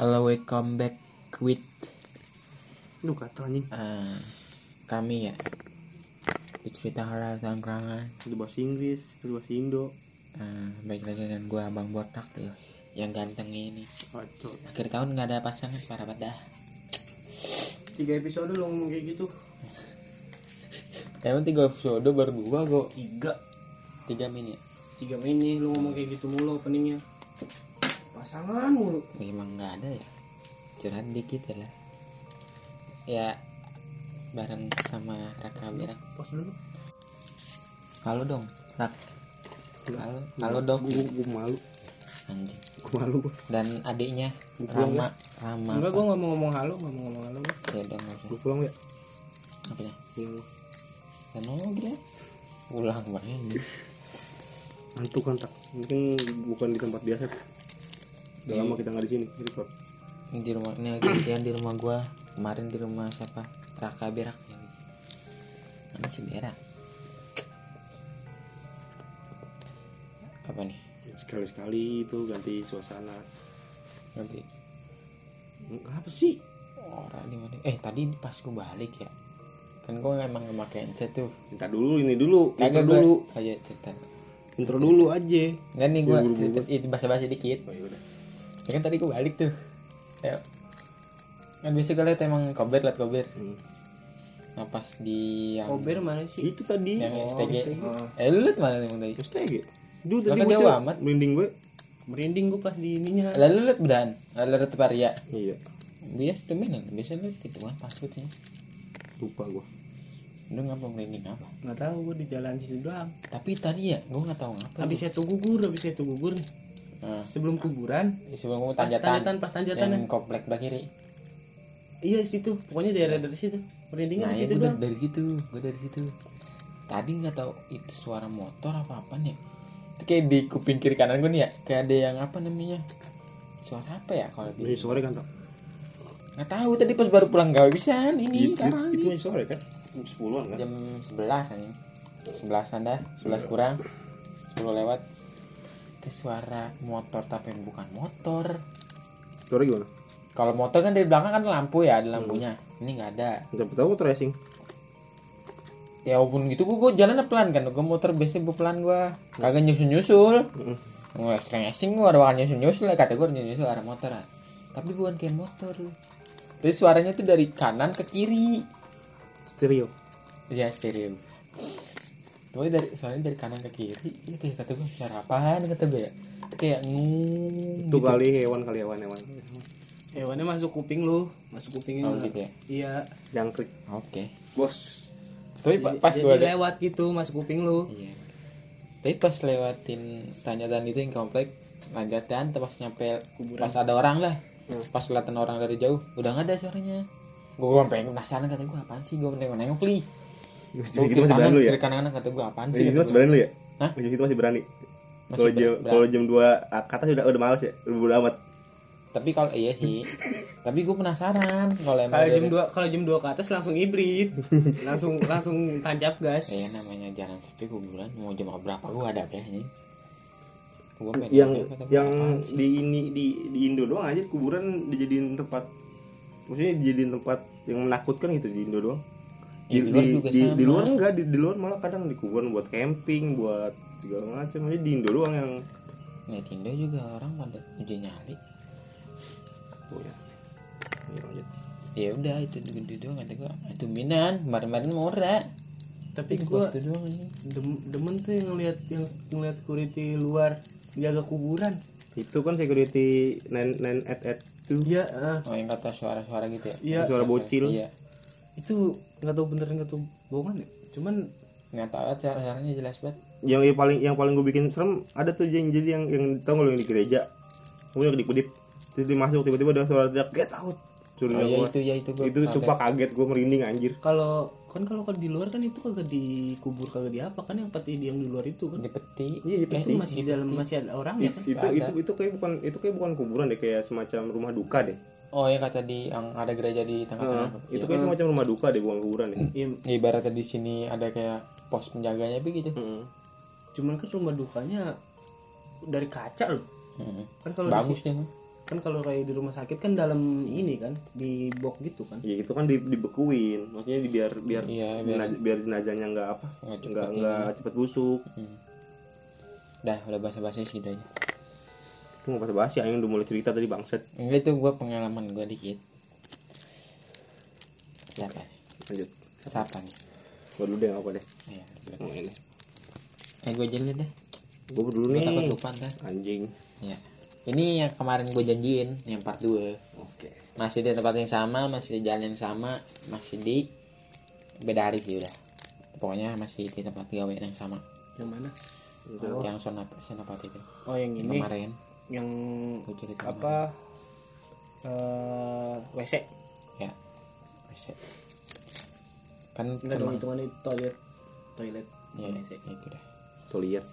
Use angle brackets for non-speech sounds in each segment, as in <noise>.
Halo, welcome back with Lu kata anjing uh, kami ya di cerita horor tangkrangan. Itu bahasa Inggris, itu bahasa Indo Uh, baik lagi dengan gua Abang Botak tuh yang ganteng ini. Kacau Akhir tahun nggak ada pasangan parah banget dah. Tiga episode lu ngomong kayak gitu Emang tiga episode baru dua kok. Tiga Tiga mini. Tiga ini lu ngomong kayak gitu mulu openingnya Pasangan mulu Emang nggak ada ya. Curhat dikit ya lah. Ya bareng sama Raka. Pos dulu Halo dong, Rak. Halo, halo dong. Gue gue malu Anjing. Gue malu gue Dan adiknya Pulang Rama, Rama. Enggak gue gak mau ngomong halo Gak mau ngomong halo Ya dong nggak usah. Gue pulang ya Apanya? Pulang Dan mau gila. Ulang banget. Ngantuk kan tak Mungkin bukan di tempat biasa Udah lama kita gak di sini record Di rumah ini gantian di rumah gua. Kemarin di rumah siapa? Raka Berak ya. Mana si Berak? Apa nih? Sekali-sekali itu ganti suasana Nanti Apa sih? orang di mana? Eh tadi pas gua balik ya. Kan gua emang nggak pakai headset tuh. Minta dulu ini dulu Kagak dulu kayak cerita. Intro dulu aja Enggak nih gua Ya, bahasa-bahasa dikit. Oh yaudah Ya kan tadi gua balik tuh. Ya. Kan biasa gue liat emang kober liat kober. Hmm. Nah pas di yang Kober mana sih? Itu tadi yang STG. Oh, Eh lu liat mana nih Bang tadi? STG Duh Lah tadi kan gue jauh amat. Merinding gue merinding gua pas di ininya. Lalu lu liat bedan, lalu liat Paria. Iya Biasa tuh mana? Biasa liat itu kan password sih. Lupa gue Lu ngapa merinding apa? Nggak tahu gua di jalan situ doang. Tapi tadi ya, gua nggak tahu ngapa. Habis tuh. itu gugur, habis itu gugur nih. Nah, Sebelum kuburan, sebelum pas tanjatan, tanjatan, pas tanjatan. yang komplek belah kiri. Iya situ, pokoknya daerah dari situ. Merindingnya Nah, di ya situ doang. dari, dari situ, gua dari situ. Tadi nggak tahu itu suara motor apa apa nih. Itu kayak di kuping kiri kanan gua nih ya, kayak ada yang apa namanya? Suara apa ya kalau di Masih sore kan tak nggak tahu tadi pas baru pulang gawe bisa ini Itu, sekarang itu masih sore kan Jam 10an kan jam 11 aja 11 dah 11 kurang 10 lewat ke suara motor tapi bukan motor. Sore gimana? kalau motor kan dari belakang kan lampu ya ada lampunya. Ini nggak ada. Siapa tahu motor racing ya walaupun gitu gua, gua jalan pelan kan. Gua motor biasa gua pelan gua. Kagak nyusul nyusul Heeh. mulai sering asing gua ada orang nyusul nyusul ya kata gua nyusul nyusul arah motor ah. tapi bukan kayak motor. Jadi suaranya tuh dari kanan ke kiri. Stereo. Iya stereo. Pokoknya dari soalnya dari kanan ke kiri, ini kayak kata gue suara apaan kata gue ya. Kayak ngung Itu kali hewan kali hewan hewan Hewannya masuk kuping lu, masuk kupingnya. Oh gitu ya. Iya. Jangkrik Oke. Bos Tapi pa- pas gue ada lewat gitu masuk kuping lu. Iya. Tapi pas lewatin tanjatan itu yang komplek tanjatan pas nyampe pas ada orang lah. Hmm. Pas kelihatan orang dari jauh, udah nggak ada suaranya. Gue sampai penasaran kata gue apaan sih gue nengok nengok li. Jadi Kiri gitu masih berani lu ya? kiri kanan kanan kata gue apaan sih? Jadi gitu kata masih gua. berani lu ya? Hah? Jadi gitu masih berani Kalau jam kalau jam 2 ke atas udah udah males ya Udah bodo amat tapi kalau iya sih <laughs> tapi gue penasaran kalau emang Kalau jam 2 kalau jam 2 ke atas langsung hibrid. <laughs> langsung langsung tancap gas. ya namanya jalan sepi kuburan mau jam berapa gue ada kayaknya gue Yang yang di ini di di Indo doang aja kuburan dijadiin tempat Maksudnya dijadiin tempat yang menakutkan gitu di Indo doang Ya, di, di luar di, juga di, sama. di luar enggak di, di luar malah kadang di kuburan buat camping buat segala macam. Aja di Indo doang yang nih Tindo juga orang pada uji nyali. Oh ya. Iya, ya udah itu gede doang ada gue itu minan kemarin-kemarin murah. Tapi itu gua itu doang ini. dem- demen tuh yang ngeliat yang ngeliat security luar jaga kuburan. itu kan security nine nine at at tuh Iya, ah. oh yang kata suara-suara gitu ya? Iya. suara bocil. Iya itu nggak tahu bener nggak tahu bohongan ya. Cuman nggak tahu cara-caranya jelas banget. Yang, yang paling yang paling gue bikin serem ada tuh yang jadi yang yang tau nggak lo yang di gereja? Kemudian kedip kedip terus dia masuk tiba-tiba ada suara teriak get out! Suruh oh ya itu ya itu gue itu sumpah kaget gue merinding anjir. Kalau kan kalau kan di luar kan itu kagak dikubur kagak di apa kan yang peti yang di luar itu kan. Di peti. Iya, di Eh, peti. itu masih di dalam masih ada orang ya kan. itu itu itu kayak bukan itu kayak bukan kuburan deh kayak semacam rumah duka deh oh yang kata di yang ada gereja di tengah-tengah itu Iya. kayak semacam rumah duka deh bukan kuburan deh. Iya, ibaratnya di sini ada kayak pos penjaganya begitu Heeh. cuman kan rumah dukanya dari kaca loh. Heeh. kan kalau di bagus nih kan kalau kayak di rumah sakit kan dalam ini kan di box gitu kan. Ya itu kan di, dibekuin. Maksudnya di biar biar Iya, biar- biar, biar jenazahnya nggak apa Nggak cepet nggak cepet busuk. Hmm. dah udah bahasa-bahasa segitu aja itu nggak pas basi aing udah mulai cerita tadi bangset enggak itu gua pengalaman gua dikit. Siapa? Lanjut. Siapa nih? Gua dulu deh apa deh. Iya, yang ini eh gue dulu deh. Gua dulu gue nih. takut lupa ntar. Anjing. Ya ini yang kemarin gue janjiin yang part 2 oke. Masih di tempat yang sama masih di jalan yang sama masih di beda hari sih udah. Pokoknya masih di tempat gawe yang sama. Yang mana? Yang sonap senapati itu. Oh yang yang ini kemarin yang apa eh WC ya Bisa. kan enggak dong emang- hitungannya toilet. Toilet. Ya, WC itu dah. Toilet.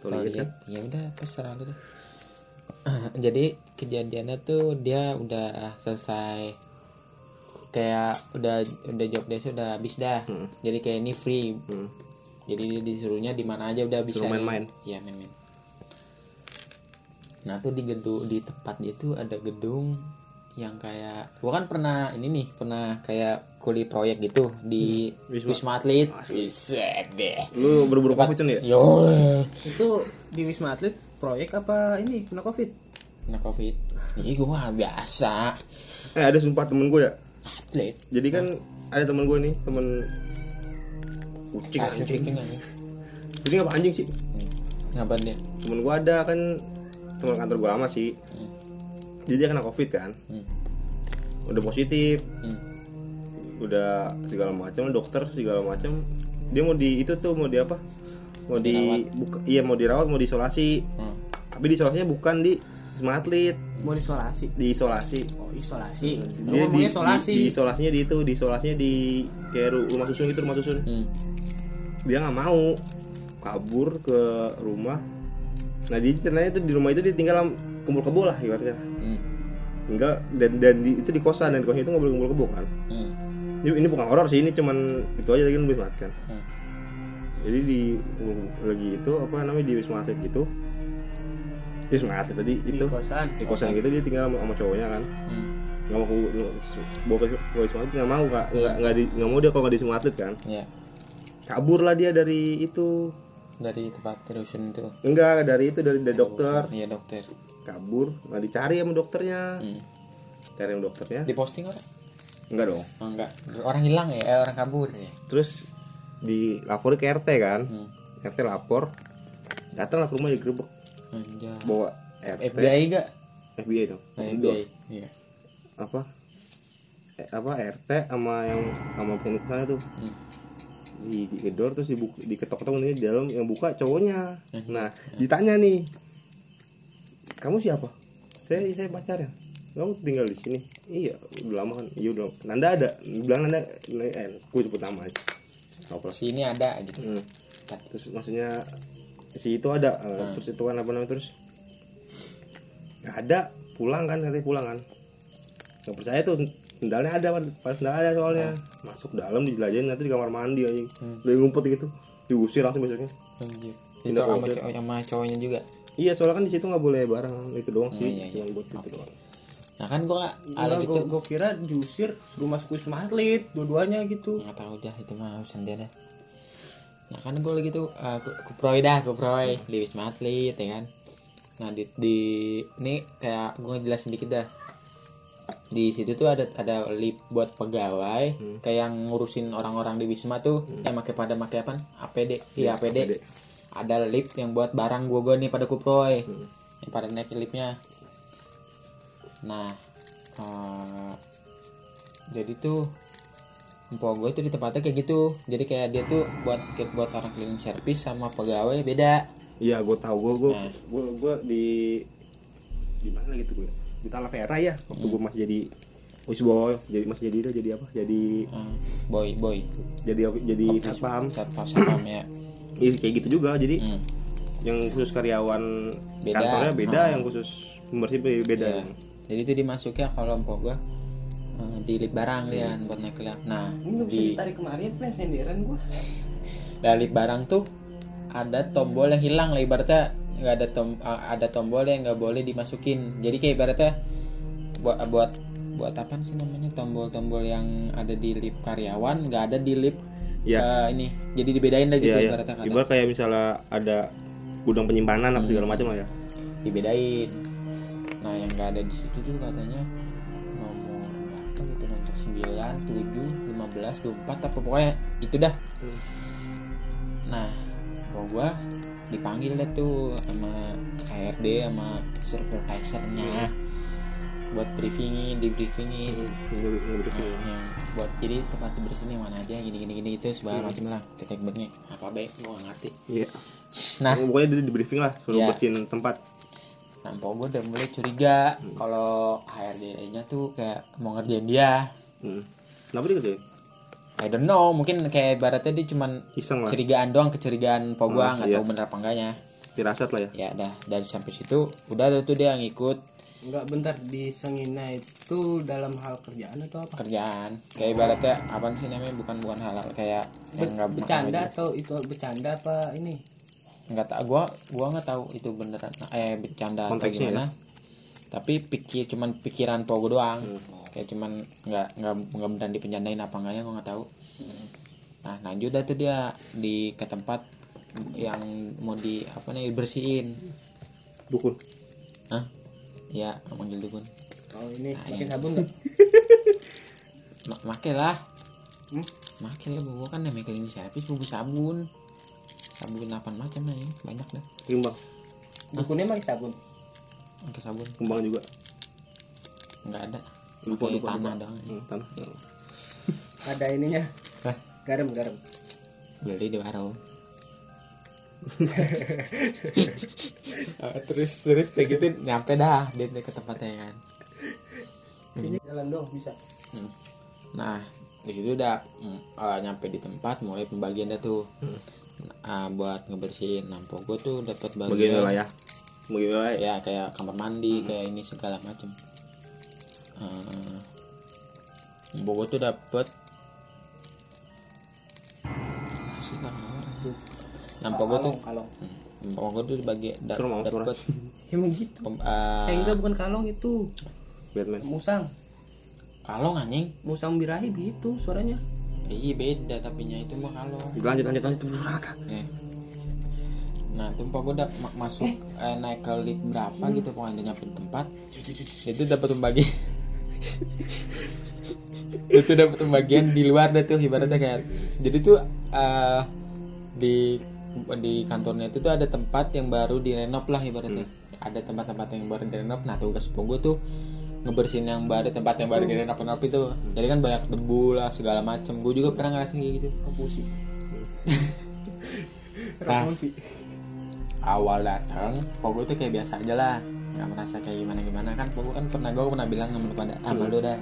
Kan toilet ya? Udah terserah lu deh <clears throat> jadi kejadiannya tuh dia udah selesai. Kayak udah udah job desk udah habis dah. Hmm. jadi kayak ini free. Hmm. jadi dia disuruhnya di mana aja udah bisa main-main. iya main-main nah tuh di gedung di tempat itu ada gedung yang kayak gua kan pernah ini nih pernah kayak kuliah proyek gitu di Hmm. Wisma. Wisma Atlet. Buset deh lu berburu covid tuh ya yo itu di wisma atlet proyek apa ini kena covid kena covid ini gua biasa eh ada sumpah temen gue ya atlet jadi kan ada temen gue nih temen kucing Ah, anjing kucing anjing. jadi ngapa anjing sih Hmm. Kenapa dia temen gue ada kan teman kantor gue lama sih. Hmm. jadi dia kena covid kan. Hmm. udah positif. Hmm. udah segala macam dokter segala macam dia mau di itu tuh mau di apa? Mau di buka, iya mau dirawat mau diisolasi. Hmm. tapi diisolasinya bukan di. Wisma Atlet. Mau isolasi diisolasi. Oh isolasi. Dia dia di, isolasi. di, isolasinya di itu diisolasinya di kayak ru- rumah susun gitu rumah susun. Hmm. dia nggak mau kabur ke rumah nah dia ternyata itu di rumah itu dia tinggal kumpul kebo lah ibaratnya. Hmm. tinggal dan dan di, itu di kosan dan di kosan itu nggak boleh kumpul kebo kan? Hmm. ini, ini bukan horor sih ini cuman itu aja tadi kan wisma atlet kan? Hmm. jadi di lagi itu apa namanya di wisma atlet gitu di wisma atlet tadi di itu kosan. di kosan gitu dia tinggal sama, sama cowoknya kan? Hmm. nggak mau bawa ke ke wisma atlet nggak mau kak. Nggak nggak di nggak mau dia kalau nggak di wisma atlet kan? Ya kabur lah dia dari itu dari tempat terusin itu? Enggak dari itu dari, dari dokter. iya dokter. Kabur nggak dicari sama dokternya. Hmm. cari sama dokternya. Di posting orang? Enggak dong. Oh, enggak. Orang hilang ya? Eh, orang kabur ya? Terus dilapor ke RT kan? Hmm. RT lapor datang lah ke rumah digerebek Anjay. bawa RT FBI gak FBI dong Nah, Itu FBI iya. Apa? Eh, apa RT sama yang sama pengusaha tuh Hmm. Di digedor terus dibuka diketok-ketok ini di dalam yang buka cowoknya. Hmm. nah ditanya nih kamu siapa? Saya saya pacarnya. Kamu tinggal di sini? Iya udah lama kan. Iya udah Nanda ada? Bilang Nanda. Eh gue sebut nama aja. Sini ada gitu. Hmm. terus maksudnya si itu ada eh, Hmm. terus itu kan apa namanya terus? Nggak ada pulang kan katanya pulang kan. Nggak percaya tuh sendalnya ada kan pas sendal ada soalnya. Masuk dalam dijelajahin nanti di kamar mandi aja. Hmm. udah ngumpet gitu. Diusir langsung besoknya. Anjir. itu sama, cowok- sama cowoknya juga? Iya soalnya kan di situ nggak boleh bareng. Itu doang Oh, sih. iya, iya. cuma buat itu Oke. doang. Nah kan gua ala gitu. gue kira diusir suruh masuk wisma atlet dua-duanya gitu. Nggak tahu dah itu mah urusan dia dah. Nah kan gue lagi tuh uh, ke, ke proy dah ke proy. Di wisma atlet ya kan? Nah di, di ini kayak gue ngejelasin dikit dah di situ tuh ada ada lift buat pegawai Hmm. kayak yang ngurusin orang-orang di wisma tuh yang pakai pada pakai apa APD iya APD. APD. ada lift yang buat barang gue gue nih pada kuproy Hmm. yang pada naik liftnya nah eh, jadi tuh empok gue itu di tempatnya kayak gitu jadi kayak dia tuh buat buat orang cleaning service sama pegawai beda iya gue tahu gue gue Nah. gue gue di di mana gitu gue di Talavera ya waktu gue masih jadi Wisboy jadi masih jadi jadi apa? Jadi Eh, boy boy. Jadi jadi satpam. Satpam satpam ya. Iya kayak gitu juga jadi Hmm, yang khusus karyawan Beda. kantornya beda Ah. yang khusus pembersih be- beda. Iya. jadi itu dimasuknya kalau empok gue eh, di lift barang dia buat naik nah ini di ditarik kemarin plan gue dari lift barang tuh ada tombol yang hilang lah ibaratnya nggak ada tom ada tombol yang nggak boleh dimasukin. Jadi kayak ibaratnya buat buat buat apa sih namanya? Tombol-tombol yang ada di lip karyawan nggak ada di lip Iya. uh, ini. Jadi dibedain lah gitu Iya, iya. ibaratnya kata. Ibarat kayak misalnya ada gudang penyimpanan apa segala macam lah ya. dibedain. Nah yang nggak ada di situ tuh katanya nomor berapa gitu? Nomor 9, 7, 15, 24 apa pokoknya itu dah. Nah kalau gua dipanggil deh tuh sama HRD sama supervisornya buat briefingin di briefingin Ini- ini betul. yang buat jadi tempat bersihnya mana aja gini gini gini itu segala macam lah titik baiknya apa baik gua ngerti Iya. nah Pokoknya dia di briefing lah, suruh Iya. bersihin tempat. Nah, gue udah mulai curiga kalau HRD-nya tuh kayak mau ngerjain dia. Hmm. Kenapa dia kerjain? I don't know, mungkin kayak ibaratnya dia cuman Iseng lah, curigaan doang, kecurigaan gue Oh, nggak iya. tahu bener apa enggaknya. dirasat lah ya. Ya dah, dari sampai situ udah ada tuh dia ngikut Enggak bentar disengina itu dalam hal kerjaan atau apa? kerjaan. Kayak ibaratnya apa sih namanya bukan bukan halal kayak yang Be- nggak bercanda atau itu bercanda apa ini? nggak tahu gua gua nggak tahu itu beneran eh bercanda atau Konteksnya ya? gimana. Tapi pikir cuman pikiran mpok gue doang. Hmm. Kayak cuman nggak nggak nggak beneran dipenjandain apa enggaknya gue nggak tahu nah lanjut dah tuh dia di ke tempat yang mau di apa nih bersihin Dukun. Hah? ya manggil dukun Oh ini Nah, pakai sabun nggak? <laughs> Ma make lah Hmm? make lah gua kan namanya cleaning service bubuk sabun sabun apa macam lah ya banyak dah Kembang. Dukunnya pakai sabun. pakai sabun Kembang juga. nggak ada Lupa, lupa, tanah lupa. doang Hmm, tanah. Ada ininya. Hah? Garam garam. beli di warung Ah, <laughs> terus terus kayak gitu nyampe dah dia dia ke tempatnya kan Ini jalan dong bisa. Hmm. Nah, di situ udah eh, nyampe di tempat mulai pembagian dah tuh. Ah, buat ngebersihin. Nah, gue tuh dapat Bagian bagian wilayah. Bagian wilayah. ya kayak kamar mandi, kayak ini segala macam. Uh, gue tuh dapat Asik kan tuh. Nah, gue tuh kalong. Mpok gue tuh bagi da, dapat Emang gitu. pem- ah, Eh enggak bukan kalong itu. Batman. Musang. kalong anjing. Musang birahi gitu suaranya. Iya beda tapinya itu mah kalong. Lanjut lanjut lanjut. Eh. Nah, tuh mpok gue udah ma- masuk eh, naik ke lift berapa gitu pokoknya nyampe tempat. Itu dapat pembagian. <laughs> itu dapat pembagian di luar dah tuh ibaratnya kayak. Jadi tuh eh, di di kantornya itu tuh ada tempat yang baru direnov lah ibaratnya. Ada tempat-tempat yang baru direnov. Nah, tugas gue tuh ngebersihin yang baru tempat yang baru direnov renov itu. Jadi kan banyak debu lah segala macem. Gue juga pernah ngerasain kayak gitu. Revolusi. <laughs> Nah. Awal datang Pogo tuh kayak biasa aja lah nggak merasa kayak gimana gimana kan Pogo kan pernah gue pernah bilang sama lu pada sama lu dah.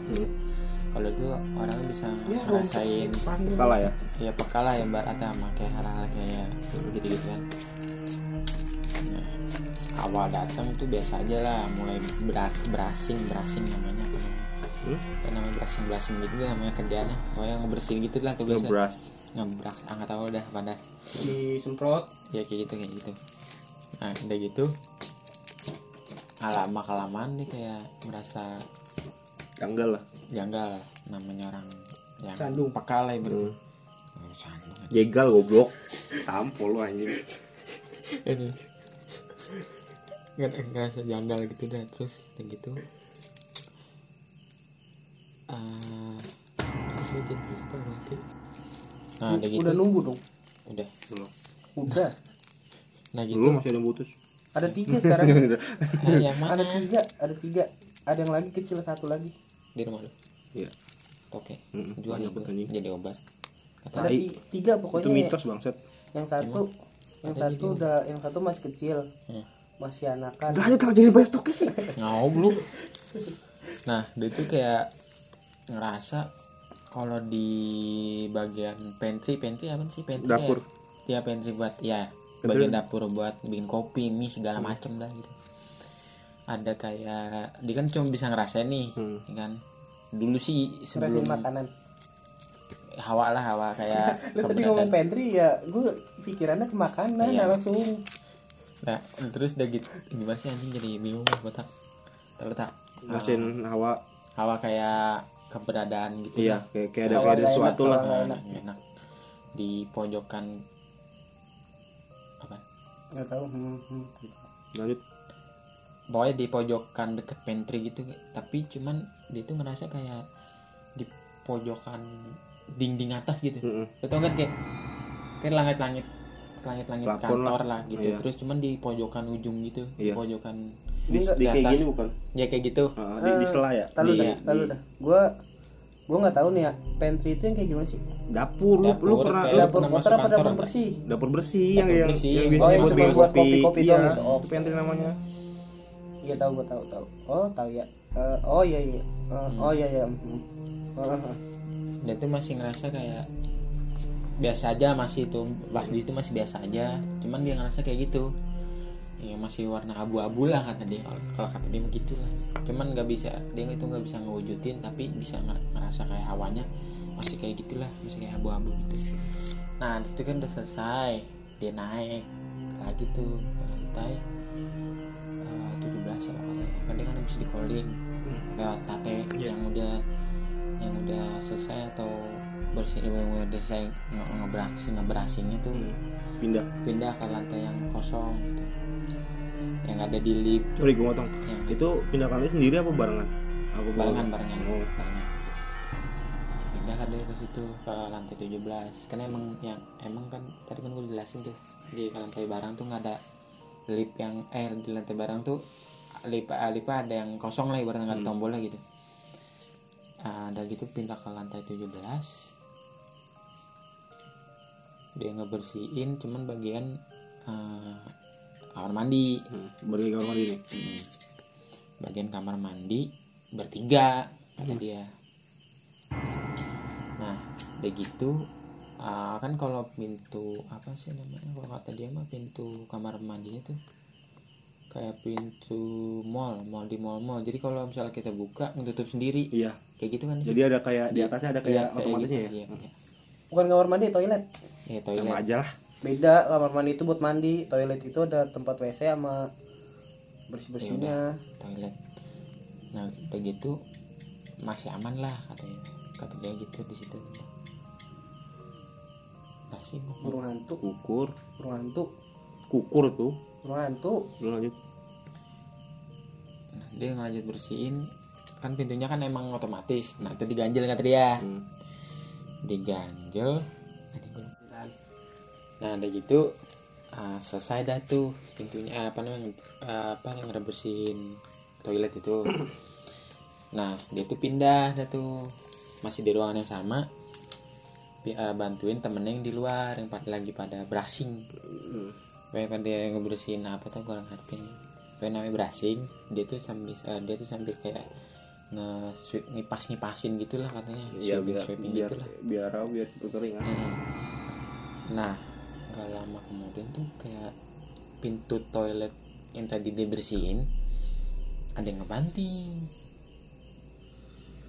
Kalau itu orang bisa ngerasain Kalah ya. ya peka lah ya baratnya sama kayak hal-hal kayak gitu gitu kan. Nah, awal datang tuh biasa aja lah mulai beras berasing berasing namanya. Apa namanya Hmm? apa namanya berasing berasing gitu deh namanya kerjaannya pokoknya ngebersihin gitu lah tugasnya. Ngebras. ngebrak ah nggak tahu dah pada. Disemprot. ya kayak gitu kayak gitu. Nah udah gitu lama kelamaan nih kayak merasa Janggal lah. janggal namanya orang yang Sandung. peka lah ibaratnya Hmm. Oh, sandung Jegal goblok. Tampol lu anjing. ini nggak ngerasa janggal gitu dah terus kayak gitu Ah, nanti nah udah gitu Udah nunggu dong. udah Belum. Udah. nah gitu Belum masih ada putus. Ada tiga sekarang. <laughs> nah, yang ada mana tiga. Ada tiga. Ada yang lagi kecil satu lagi. di rumah lu Iya. oke anjing. jadi obat Ada tiga pokoknya. Itu mitos bangsat. Yang satu, yang Ada satu video. udah, yang satu masih kecil, Hmm. masih anakan. Gak ada terjadi banyak toke sih. ngoblok nah dia tuh kayak ngerasa kalau di bagian pantry pantry apa sih pantry Dapur. ya, ya pantry buat ya. Bagian dapur buat bikin kopi mie segala macem lah gitu. Ada kayak dia kan cuma bisa ngerasain nih Hmm. ya kan? Dulu sih Ngerasain sebelum makanan. hawa lah hawa kayak <laughs> Lu tadi ngomong pantry ya, gue pikirannya ke makanan Iya. langsung. nah terus udah gitu gimana sih anjing jadi bingung lah botak terletak ngasihin hawa. Hawa kayak keberadaan gitu iya kayak kayak ada kayak ada sesuatu lah. enak. enak. Di pojokan nggak tahu hmm, hmm, gitu. lanjut pokoknya di pojokan deket pantry gitu tapi cuman dia tuh ngerasa kayak di pojokan dinding atas gitu. Lu tau kan kayak kayak langit-langit langit-langit kantor lah, gitu Iya. terus cuman di pojokan ujung gitu Iya. pojokan di, nggak- di di kayak atas. gini bukan ya kayak gitu Ah, di, di sela ya Tahu Iya, dah, tahu di- dah. Gua gua nggak tahu nih ya. Pantry itu yang kayak gimana sih? dapur lu, lu Dapur, pernah kayak lu Dapur pernah kotor apa dapur bersih? dapur bersih Dapur yang yang bersih, yang yang- biasanya Oh, yang buat kopi kopi-kopi iya gitu. Oh. itu pantry namanya Iya tahu gua tahu tahu. Oh tahu ya. Eh, oh iya iya. Eh, Oh iya iya. Hmm. Oh, oh, oh. dia tuh masih ngerasa kayak biasa aja masih itu pas di itu masih biasa aja cuman dia ngerasa kayak gitu ya masih warna abu-abu lah kata dia. Kalau kata dia begitu lah. Cuman nggak bisa dia itu nggak bisa ngewujudin tapi bisa nger- ngerasa kayak hawanya masih kayak gitulah masih kayak abu-abu gitu. Nah di situ kan udah selesai. Dia naik lagi tuh ke lantai eh, 17 apa katanya kan dia kan habis di calling. Lewat tate. Yang udah yang udah selesai atau bersih yang udah selesai nge- ngeberasing ngeberasingnya tuh pindah. pindah ke lantai yang kosong gitu yang ada di lift. Sorry gue motong. Yang itu pindah kali sendiri apa barengan? Apa barengan barengan? Oh. barengan. Pindah kan ke situ ke lantai 17 karena emang yang emang kan tadi kan gue jelasin tuh di lantai barang tuh nggak ada lift yang eh di lantai barang tuh lift eh, lift ada yang kosong lah ibaratnya nggak ada Hmm. tombol lah gitu. Ah, ada gitu pindah ke lantai 17 dia ngebersihin cuman bagian eh, kamar mandi. Hmm. kamar mandi nih. Hmm. bagian kamar mandi bertiga kata dia. Nah begitu ah, kan kalau pintu apa sih namanya? Kalau kata dia mah pintu kamar mandinya tuh kayak pintu mall mall di mall mall jadi kalau misalnya kita buka ngetutup sendiri. Iya. Kayak gitu kan? Sih? jadi ada kayak di atasnya ada kayak Iya, otomatisnya gitu, ya? Iya, iya. Bukan kamar mandi, toilet. Iya, sama toilet aja lah Beda kamar mandi itu buat mandi, toilet itu ada tempat WC sama bersih-bersihnya. toilet. Nah begitu masih aman lah katanya. Kata dia gitu di situ. Masih Burung hantu, kukur. Burung hantu, kukur tuh burung hantu. lu lanjut. Nah, dia ngelanjut bersihin. Kan pintunya kan emang otomatis. Nah itu diganjel kata dia. Hmm. diganjel nah udah gitu ah, selesai dah tuh pintunya eh, apa namanya eh, apa yang bersihin toilet itu <clears throat> nah dia tuh pindah dah tuh masih di ruangan yang sama eh, bantuin temennya yang di luar yang pada lagi pada brushing Hmm. Kayak dia ngebersihin apa tuh gue ngerti Kayak namanya brushing Dia tuh sambil eh, Dia tuh sambil kayak nge ngipas ngipasin gitulah katanya Iya sweeping biar sweeping biar gitulah biar biar cepet kering kan. Mm. Nah, gak lama kemudian tuh kayak pintu toilet yang tadi dibersihin ada yang ngebanting.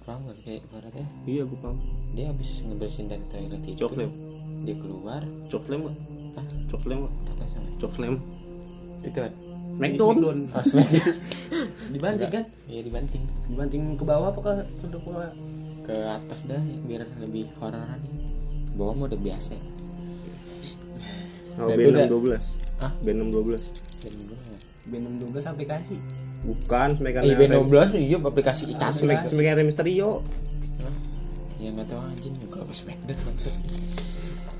Paham gak kayak ibaratnya Iya gue paham. dia habis ngebersihin dari toilet itu Coklem, dia keluar coklem nggak? Hah? Coklem nggak? apa sama Coklem. itu kan Smackdown. oh, Smackdown. <laughs> Dibanting kan? iya dibanting Dibanting ke bawah apa ke ke atas dah biar lebih hororan bawah mah udah biasa Oh, Nah, itu udah- B612. Hah? B612. dan gue Venom 12 aplikasi. Bukan Smack eh B12 iya aplikasi ikan Smack Smack Rey Mysterio. Hah? ya nggak tahu anjing juga apa Smackdown maksud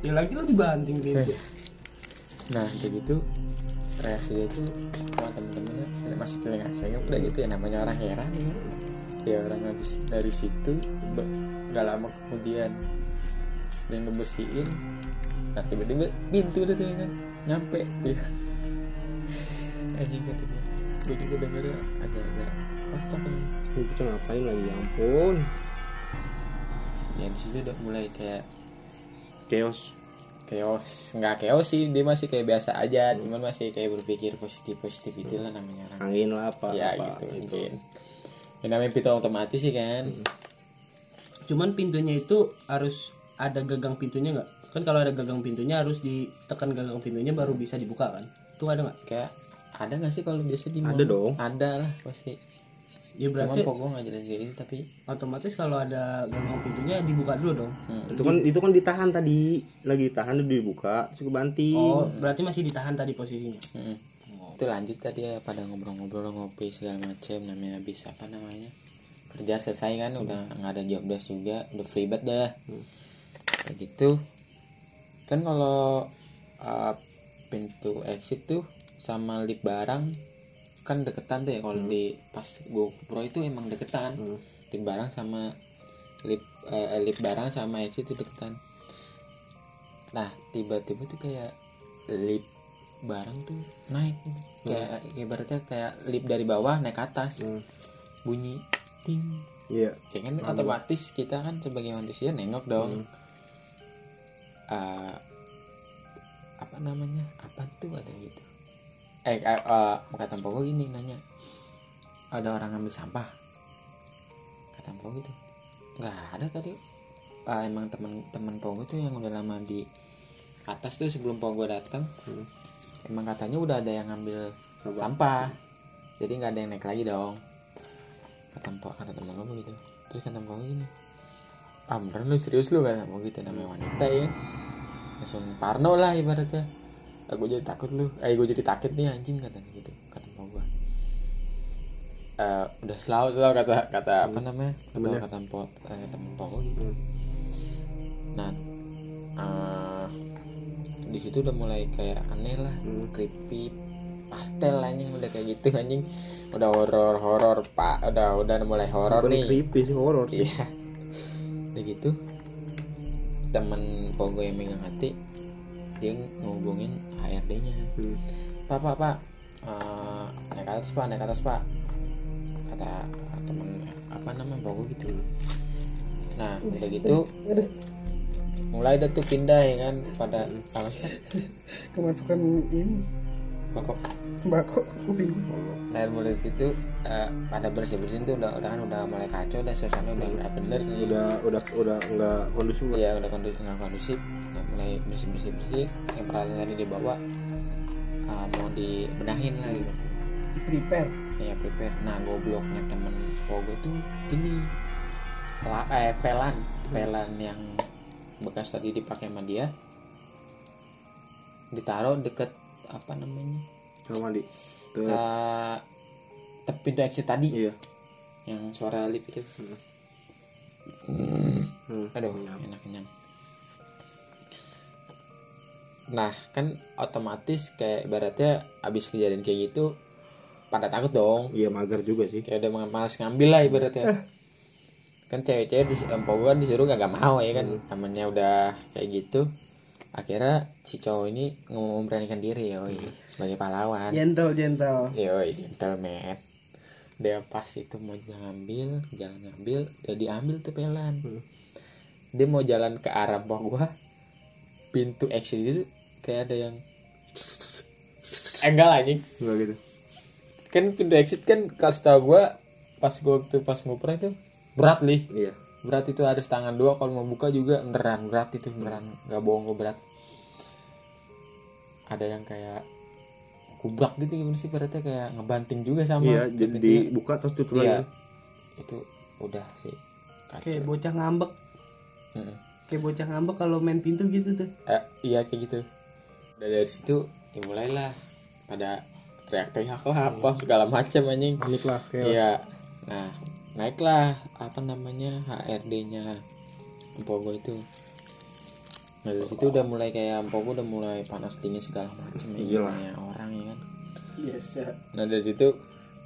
Ya lagi lo dibanting gitu. nah kayak gitu reaksi dia tuh sama temen-temennya ada masih telinga saya udah gitu ya namanya orang heran ya ya orang habis dari situ nggak lama kemudian dia ngebersihin nah tiba-tiba pintu udah tuh ya kan nyampe ya anjing kata dia. Gue juga dengernya agak-agak kocak ya Itu tuh ngapain lagi? Ya ampun. ya di situ udah mulai kayak Chaos. chaos. Nggak chaos sih dia masih kayak biasa aja cuman masih kayak berpikir positif positif itulah namanya. Orang Angin lah apa ya apa. gitu mungkin. Yang namanya pintu otomatis sih kan. Cuman pintunya itu harus ada gagang pintunya nggak? Kan kalau ada gagang pintunya harus ditekan gagang pintunya baru bisa dibuka kan? tuh ada nggak? Kayak ada nggak sih kalau biasa di Ada mall? dong. ada lah pasti. Ya cuma berarti pokok nggak jelas kayak gitu tapi otomatis kalau ada gerbang pintunya dibuka dulu dong. Hmm, itu kan itu kan ditahan tadi. Lagi ditahan udah dibuka terus kebanting. Oh berarti masih ditahan tadi posisinya? Hmm. itu lanjut tadi ya pada ngobrol-ngobrol ngopi segala macem namanya habis apa namanya? Kerja selesai kan udah nggak ada job desk juga udah free banget dah. Kayak gitu kan kalau uh, pintu exit tuh sama lift barang kan deketan tuh ya. Kalau di pas gue pro itu emang deketan. Hmm. lift barang sama lift eh, lift barang sama exit itu deketan. Nah tiba-tiba tuh kayak lift barang tuh naik. Gitu. kayak ibaratnya kayak lift dari bawah naik ke atas. Hmm. bunyi ting. Iya. Ya kan otomatis kita kan sebagai manusia nengok dong Eh, apa namanya? Apa tuh ada gitu? Eh eh, kata gini nanya ada orang ngambil sampah? Kata Pogo gitu. Nggak ada tadi. Ah, emang teman-teman Pogo tuh yang udah lama di atas tuh sebelum Pogo datang Hmm. emang katanya udah ada yang ngambil Sampah. sampah. Jadi nggak ada yang naik lagi dong. Kata Pogo kata teman gue gitu. Terus kata Pogo gini ah beneran lu serius lu? Kata Pogo gitu namanya wanita ya langsung parno lah ibaratnya. Aku jadi takut lu. Eh gue jadi takut nih anjing kata gitu kata Pogo gua. Eh, udah selalu selalu kata kata apa namanya? Kata Bener. kata Pogo eh, Pogo gitu. Hmm. nah eh, di situ udah mulai kayak aneh lah Hmm. creepy pastel anjing udah kayak gitu anjing. Udah horor horor pak. Udah udah mulai horor nih. creepy sih horor iya. Udah gitu temen pogo yang megang hati dia ngubungin HRD-nya Hmm. pak pak pak eh, naik atas pak naik atas pak kata temen apa namanya pogo gitu. Nah udah gitu mulai dah tuh pindah ya kan pada apa sih kemasukan ini. Pokok bako kuping Nah mulai dari situ eh, pada bersih bersihin tuh udah udah kan udah mulai kacau udah suasana udah nggak bener nih. udah udah udah nggak kondusif. Iya udah kondusif nggak kondusif. Nah, mulai bersih bersih bersih yang peralatan tadi dibawa eh, mau dibenahin lah gitu. prepare Ya prepare. Nah gobloknya temen Pogo tuh ini La, eh, pelan pelan yang bekas tadi dipakai sama dia ditaruh deket apa namanya Kamar mandi. Tuh, eh tepi pintu exit tadi. Iya. Yang suara lip itu. Hmm. aduh enak kenyang. Nah kan otomatis kayak ibaratnya abis kejadian kayak gitu pada takut dong. Iya mager juga sih. Kayak udah malas ngambil lah ibaratnya. Kan cewek-cewek di empok kan disuruh gak, mau ya kan. Namanya udah kayak gitu akhirnya si cowok ini memberanikan diri ya sebagai pahlawan gentle gentle Yoi, gentleman. Dia pas itu mau ngambil, jalan ngambil, dia diambil tuh pelan. Hmm. Dia mau jalan ke arah bawah gua. Pintu exit itu kayak ada yang eh, enggak lah anjing. enggak gitu Kan pintu exit kan kalau setahu gua pas gua tuh pas nguper itu berat lih. iya Berat itu harus tangan dua kalau mau buka juga beneran berat itu beneran nggak bohong gua berat. Ada yang kayak kubrak gitu gimana sih berarti kayak ngebanting juga sama iya jadi dibuka terus tutup Iya. lagi. itu udah sih. Kacau. kayak bocah ngambek. Mm-mm. kayak bocah ngambek kalau main pintu gitu tuh. Eh, iya kayak gitu. Udah dari situ ya mulailah. Pada teriak-teriak lah apa segala macam anjing. Panik lah kayak iya. nah naiklah apa namanya HRD-nya Empogo itu. Nah dari situ udah mulai kayak Empogo udah mulai panas dingin segala macam ya orang ya kan. Biasa. Nah dari situ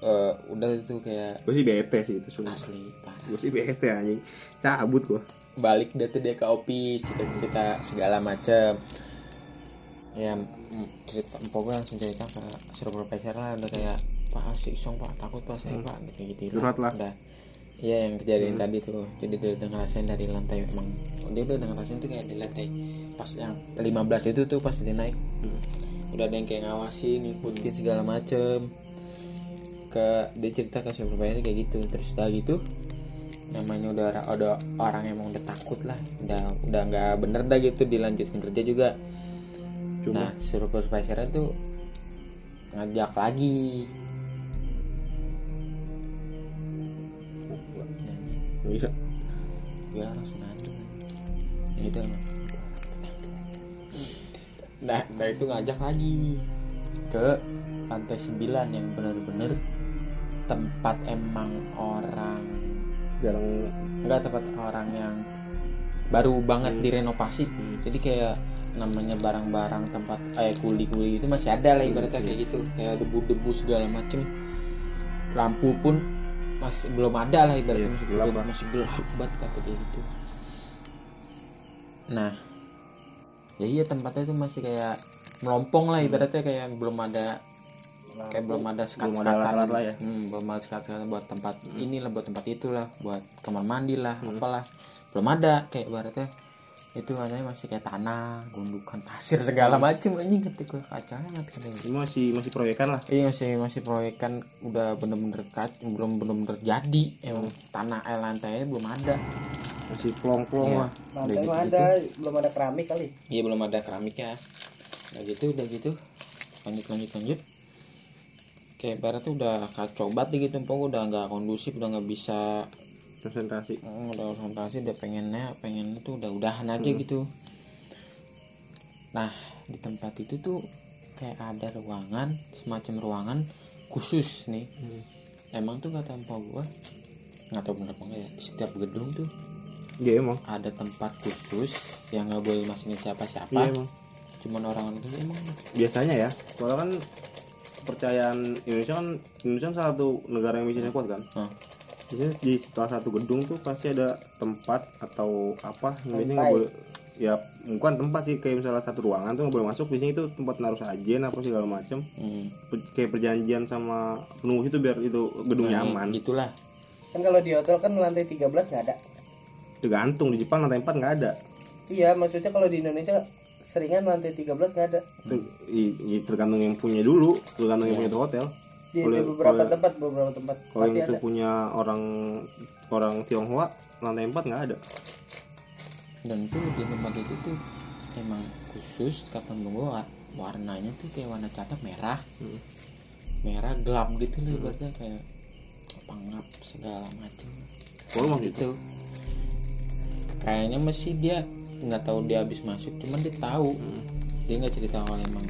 eh, udah itu kayak gue sih bete sih itu sumpah. Asli parah. Gue sih bete anjing. Cabut gua. Balik dia tuh dia ke office cerita cerita segala macem. Ya cerita empok gue langsung cerita ke supervisor lah udah kayak pak si isong pak. Takut pak saya pak gitu gitu Curhat lah. udah iya yang kejadian tadi tuh. Jadi dia udah ngerasain dari lantai emang. Dia udah ngerasain tuh kayak di lantai pas yang 15 itu tuh pas dia naik. Udah ada yang kayak ngawasin ngikutin segala macem. Ke dia cerita ke supervisor kayak gitu. Terus udah gitu namanya udah ada orang emang udah takut lah. Udah udah nggak bener dah gitu dilanjutin kerja juga. Cuma- nah supervisornya tuh ngajak lagi Iya. gue langsung nanya gitu emang. Nah, nah itu ngajak lagi ke lantai 9 yang bener-bener tempat emang orang Jarang. Enggak tempat orang yang baru banget direnovasi. Jadi kayak namanya barang-barang tempat kayak kuli-kuli itu masih ada lah ibaratnya kayak gitu. Kayak debu-debu segala macem. Lampu pun masih belum ada lah ibaratnya Iya, masih gelap masih gelap banget kata dia gitu. Nah ya iya tempatnya itu masih kayak melompong lah ibaratnya kayak belum ada kayak belum ada sekat Belum ada alat-alat lah ya. hmm, belum ada sekat buat tempat inilah buat tempat itulah buat kamar mandi lah Hmm. apalah. Belum ada kayak ibaratnya itu katanya masih kayak tanah gundukan pasir segala macem anjing ketika kacanya ini masih masih proyekan lah. Iya masih masih proyekan. Udah bener-bener kat belum bener-bener jadi. Emang tanah air lantainya belum ada. Masih plong-plong Iya. lah. lantai gitu-gitu. ada belum ada keramik kali. Iya belum ada keramiknya udah gitu udah gitu. Lanjut lanjut lanjut. Kayak ibaratnya udah kacau banget gitu empok udah nggak kondusif udah nggak bisa Konsentrasi. mm, udah konsentrasi udah pengennya pengen itu udah udahan aja gitu nah di tempat itu tuh kayak ada ruangan semacam ruangan khusus nih emang tuh kata empok gua nggak tahu bener apa enggak ya setiap gedung tuh Iya emang. ada tempat khusus yang nggak boleh masukin siapa-siapa Iya emang. cuman orang itu emang Biasanya ya. Soalnya kan kepercayaan Indonesia kan Indonesia kan salah satu negara yang bisnisnya kuat kan. Hmm. Biasanya di salah satu gedung tuh pasti ada tempat atau apa yang biasanya nggak boleh ya bukan tempat sih kayak misalnya satu ruangan tuh nggak boleh masuk. Biasanya itu tempat naruh sajen apa segala macam hmm. Pe- kayak perjanjian sama penunggu itu biar itu gedung Nah, nyaman. gitulah kan kalau di hotel kan lantai 13 nggak ada. Tergantung di Jepang lantai 4 nggak ada. Iya maksudnya kalau di Indonesia seringan lantai 13 nggak ada. I- tergantung yang punya dulu tergantung yang punya tuh hotel di, Kalau- di beberapa kalau- tempat beberapa tempat. kalau yang itu ada. punya orang orang Tionghoa lantai 4 nggak ada? Dan tuh di tempat itu tuh emang khusus kata gua warnanya tuh kayak warna catat merah. Hmm. merah gelap gitu loh ibaratnya kayak pangap segala macem kalau maksud itu itu? Kayaknya masih dia nggak tahu dia habis masuk cuman dia tahu. Dia nggak cerita kalau emang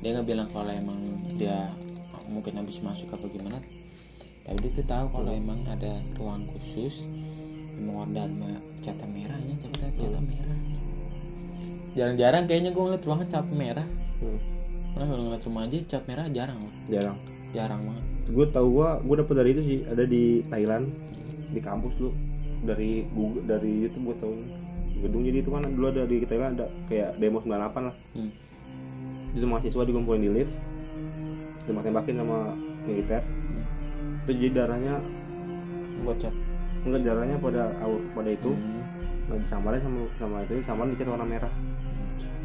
dia nggak bilang kalau emang dia mungkin habis masuk apa gimana. Tapi dia tuh tahu kalau emang ada ruang khusus emang warna cat merahnya tapi cat merah. Jarang-jarang kayaknya gue ngeliat ruangan cat merah. Hmm. nah kalau ngeliat rumah aja cat merah jarang loh jarang. Jarang banget. Gue tau gue gue dapet dari itu sih ada di Thailand di kampus lu. Dari Google dari YouTube gue tau gedung jadi itu kan dulu ada di Thailand ada kayak demo 98 lah. Hmm. itu mahasiswa dikumpulin di lift tembak-tembakin sama militer. Itu jadi darahnya cat enggak darahnya pada pada itu. Hmm. nggak disamarin sama sama itu samarin dicat warna merah.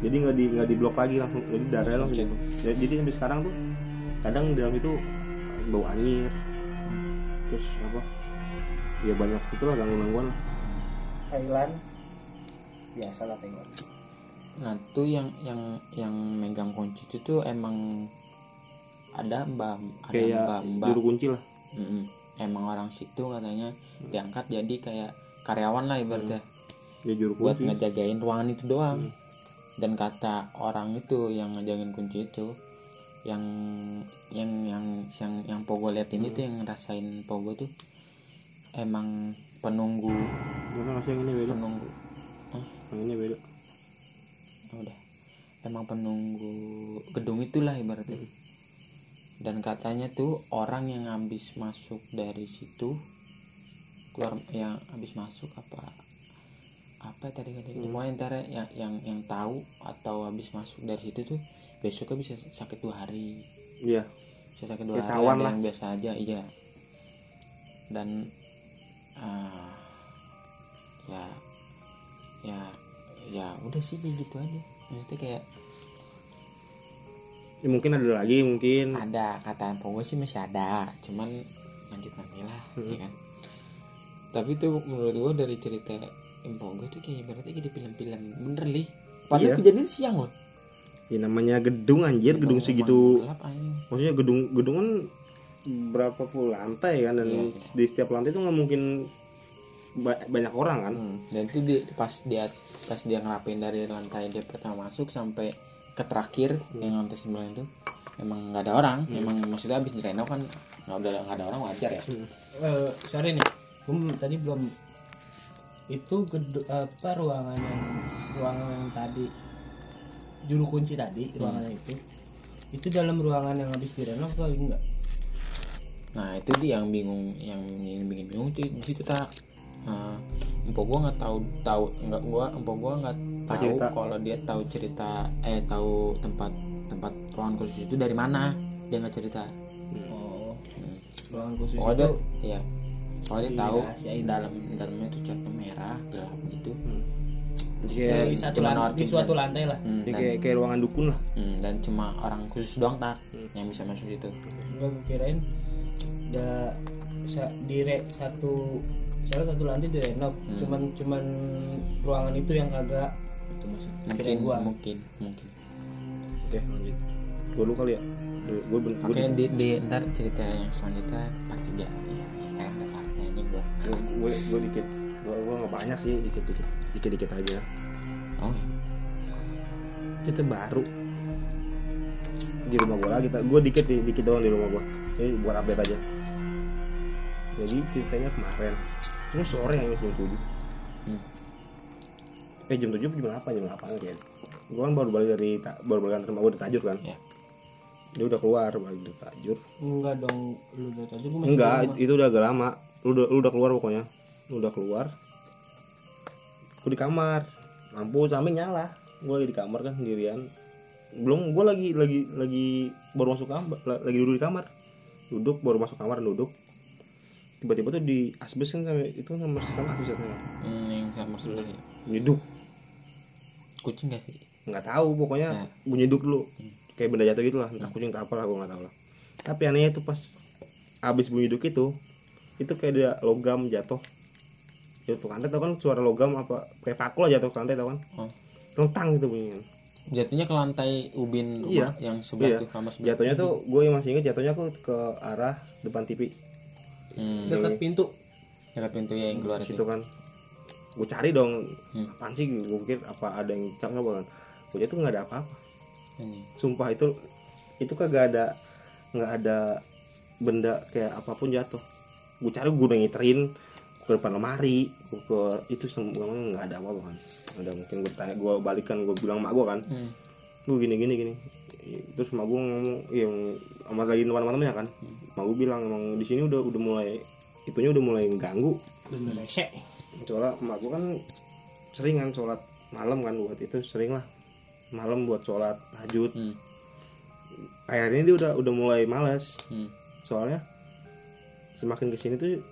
Jadi nggak di nggak diblok lagi langsung. Jadi darahnya langsung gitu. jadi, jadi sampai sekarang tuh kadang di dalam itu bau anyir terus apa? Ya banyak itulah gangguan-gangguan. Lah Thailand biasa lah Thailand. Nah tuh yang yang yang megang kunci itu tuh emang ada mbak ada kayak mbak mbak. juru kunci lah. Emang orang situ katanya diangkat jadi kayak karyawan lah ibaratnya. Ya juru buat kunci. ngejagain ruangan itu doang. Dan kata orang itu yang ngejagain kunci itu yang yang yang yang yang pogo liatin itu yang ngerasain pogo tuh emang penunggu. Yang ini beda penunggu. Yang ini beda Ya udah. Emang penunggu gedung itulah ibaratnya dan katanya tuh orang yang habis masuk dari situ keluar yang habis masuk apa apa tadi kata hmm. antara yang yang yang tahu atau habis masuk dari situ tuh besoknya bisa sakit dua hari. Iya. Bisa sakit dua Kayak hari sawan ada lah. yang biasa aja iya. Dan ah, ya ya ya udah sih gitu aja. Maksudnya kayak ya, mungkin ada lagi mungkin. Ada kata gue sih masih ada cuman lanjut nanti lah Hmm. ya kan? Tapi tuh menurut gue dari cerita Empogo tuh kayak berarti kayak di film-film bener li padahal Iya. kejadian siang loh. Ya namanya gedung anjir gedung Emang- segitu. Gelap, maksudnya gedung gedung kan berapa puluh lantai kan dan Iya, iya. di setiap lantai itu nggak mungkin ba- banyak orang kan. Hmm, dan itu di, pas dia pas dia ngelapin dari lantai dia pertama masuk sampai ke terakhir yang lantai sembilan itu emang nggak ada orang. Emang maksudnya habis direnov kan nggak udah nggak ada orang wajar ya? Eh, sorry nih gue tadi belum itu gedung apa ruangan yang ruangan yang tadi juru kunci tadi ruangan itu. Itu dalam ruangan yang habis direnov atau enggak nah itu dia yang bingung yang yang bikin bingung itu di situ tak nah, empok gua nggak tahu tahu nggak gua empok gua nggak Tahu kalau dia tahu cerita eh tahu tempat tempat ruangan khusus itu dari mana. Dia nggak cerita. Oh. Hmm. ruangan khusus Oh, itu iya. Soalnya dia tahu dalam dalamnya itu catnya merah gelap gitu. jadi Ya, kayak, di satu cuma lan- di suatu lantai lah. Hmm, jadi dan, kayak, kayak ruangan dukun lah. Hmm, dan cuma orang khusus doang tak yang bisa masuk situ. gue kirain da sa, dire satu salah satu lantai direnov Hmm. cuman cuman ruangan itu yang kagak itu maksud Mungkin gua. mungkin mungkin. oke lanjut. Gue lu kali ya. Gue ben gue Oke di, di ntar cerita yang selanjutnya part tiga. Ya, kan ada partnya ini gua. gue gue dikit. Gue gue nggak banyak sih dikit dikit dikit dikit aja. Oh, kita baru. Di rumah gue lagi gue dikit di- dikit doang di rumah gue jadi buat update aja. Jadi ceritanya kemarin terus sore yang jam tujuh. Hmm. eh jam tujuh jam delapan jam delapan kayak gue kan baru balik dari baru balik kantor rumah gue di tajur kan. Ya. dia udah keluar balik dari tajur. Enggak dong lu udah tadi gua masih enggak rumah. itu udah agak lama. Lu udah lu udah keluar pokoknya. Lu udah keluar. Gue di kamar. Lampu samping nyala. Gue lagi di kamar kan sendirian. Belum gue lagi lagi lagi baru masuk kamar la- lagi duduk di kamar. Duduk baru masuk kamar duduk tiba-tiba tuh di asbes kan sampai itu nomor sama asbes katanya. hmm, yang sama sudah ya. nyeduk Kucing gak sih? nggak tahu pokoknya Nah. bunyi duk dulu kayak benda jatuh gitu lah entah kucing entah apa lah gue nggak tahu lah tapi anehnya tuh pas abis bunyi duk itu itu kayak ada logam jatuh jatuh ke lantai tau kan suara logam apa kayak paku lah jatuh ke lantai tau kan Oh. tentang gitu bunyinya Jatuhnya ke lantai ubin rumah yang Iya. sebelah tuh kamar sebelah. jatuhnya tuh gue masih inget jatuhnya tuh ke arah depan TV Hmm, dekat pintu. Dekat pintu ya yang keluar itu. situ kan. Gue cari dong. Hmm. apaan sih? Gue pikir apa ada yang cak apa kan gue tuh nggak ada apa-apa. Anjing. sumpah itu itu kagak ada nggak ada benda kayak apa pun jatuh. Gue cari gue udah ngiterin ke depan lemari gue ke itu semua nggak ada apa-apa kan ada mungkin gue tanya gue balikan gue bilang mak gue kan. Hmm. lu gini gini gini. Terus mak gue ngomong yang sama lagi teman-temannya kan? Mak gue bilang emang di sini udah udah mulai itunya udah mulai ganggu. Resek. Soalnya emak gue kan sering kan sholat malam kan buat itu sering lah. Malam buat sholat tahajud. Hmm. akhirnya dia udah udah mulai malas Hmm. soalnya semakin ke sini tuh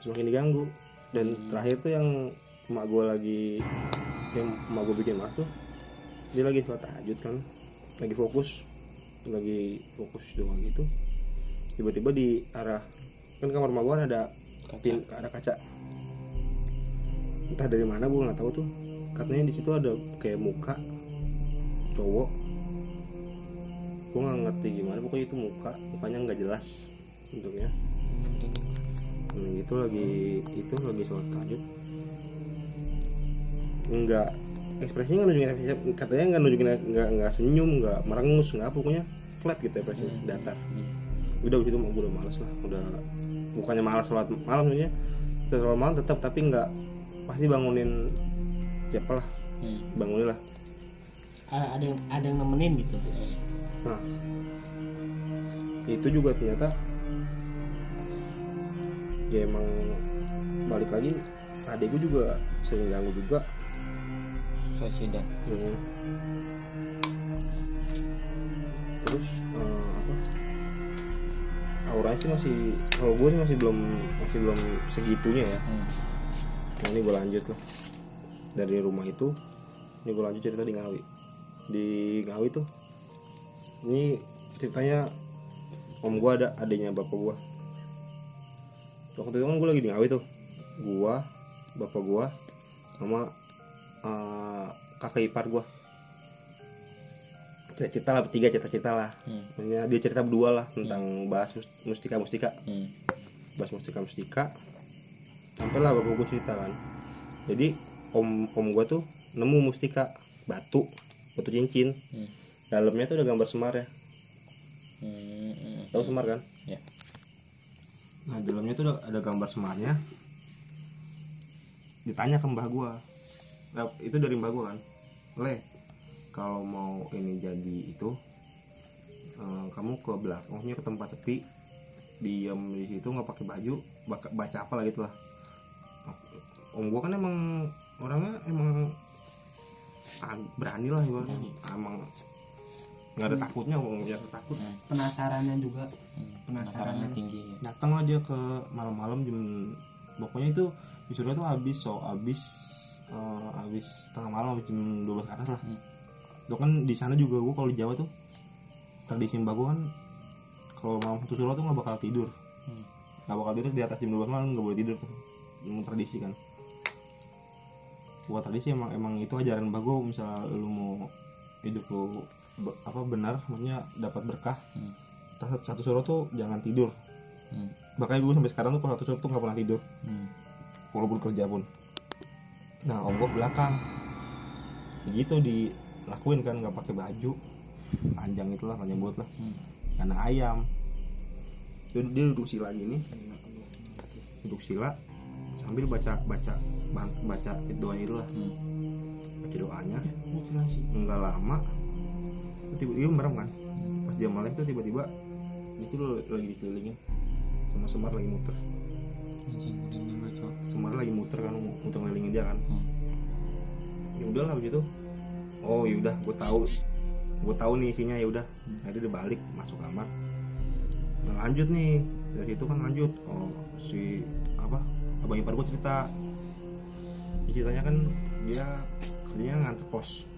semakin diganggu. Dan Hmm. terakhir tuh yang emak gue lagi yang emak gue bikin masuk dia lagi sholat tahajud kan lagi fokus lagi fokus doang gitu tiba-tiba di arah kan kamar gue ada Kaca. pin ada kaca. Entah dari mana gue nggak tahu tuh. Katanya di situ ada kayak muka cowok. Gue nggak ngerti gimana pokoknya itu muka mukanya nggak jelas bentuknya. Hmm, itu lagi itu lagi sholat tahajud. Nggak ekspresinya nggak nunjukin ekspresi katanya nggak nunjukin nggak nggak senyum nggak merengus nggak apa pokoknya flat gitu ekspresinya Hmm. datar Hmm. udah begitu gue udah males lah udah bukannya malas sholat malam sebenarnya sholat malam tetap tapi nggak pasti bangunin siapa lah Hmm. bangunin lah ada yang ada yang nemenin gitu nah itu juga ternyata ya emang balik lagi adik gue juga sering ganggu juga Sosidan. Hmm. terus eh, apa auranya sih masih kalau gue sih masih belum masih belum segitunya ya Hmm. Nah, ini gue lanjut lah dari rumah itu ini gue lanjut cerita di Ngawi di Ngawi tuh ini ceritanya om gue ada adanya bapak gue waktu itu kan gue lagi di Ngawi tuh gue bapak gue sama eh, kakak ipar gue cerita lah bertiga cerita-cerita lah Hmm. Maksudnya dia cerita berdua lah tentang bahas mus- mustika mustika Hmm. bahas mustika mustika sampailah bapak gue cerita kan jadi om om gue tuh nemu mustika batu batu cincin Hmm. dalamnya tuh ada gambar semar ya Hmm. Hmm. tahu semar kan Ya. nah dalamnya tuh ada, ada gambar semarnya ditanya ke mbah gua Itu dari mbah gua kan le kalau mau ini jadi itu eh, kamu ke belakang maksudnya ke tempat sepi diam di situ nggak pakai baju baca apa lah gitu lah om gua kan emang orangnya emang ah, berani lah ibaratnya emang nggak ada takutnya om nggak ada takut penasarannya juga Hmm. Penasarannya. Penasarannya tinggi. datang lah dia ke malam-malam jam pokoknya itu disuruh tuh habis so habis eh, habis tengah malam jam 12 ke atas lah Hmm. Lo kan di sana juga gua kalau di Jawa tuh tradisi mbak gua kan kalau malam satu suruh tuh nggak bakal tidur Hmm. nggak bakal tidur di atas jam 12 malam nggak boleh tidur tuh tradisi kan buat tradisi emang emang itu ajaran mbak gua misalnya lu mau hidup lu be- apa benar maksudnya dapat berkah Hmm. satu, satu suruh tuh jangan tidur Hmm. makanya gue sampai sekarang tuh kalau satu suruh tuh nggak pernah tidur Hmm. walaupun kerja pun nah om gue belakang. Gitu dilakuin kan nggak pakai baju. Panjang itulah panjang buat lah. Hmm. karena ayam. Dia, dia duduk sila gini. Duduk sila sambil baca baca baca doanya itu lah. Hmm. baca doanya. Mutilasi nggak lama tiba-tiba merem kan? Pas dia melek tuh tiba-tiba itu lagi dikelilingin. Sama semar lagi muter Semar lagi muter kan mu- muter ngelilingin dia kan. Hmm. ya udahlah begitu. Oh ya udah gue tahu. Gue tahu nih isinya ya udah. Akhirnya dia balik masuk kamar. Nah, lanjut nih. Dari situ kan lanjut. Oh si apa abang ipar gue cerita. Dia ceritanya kan dia kerjanya nganter pos.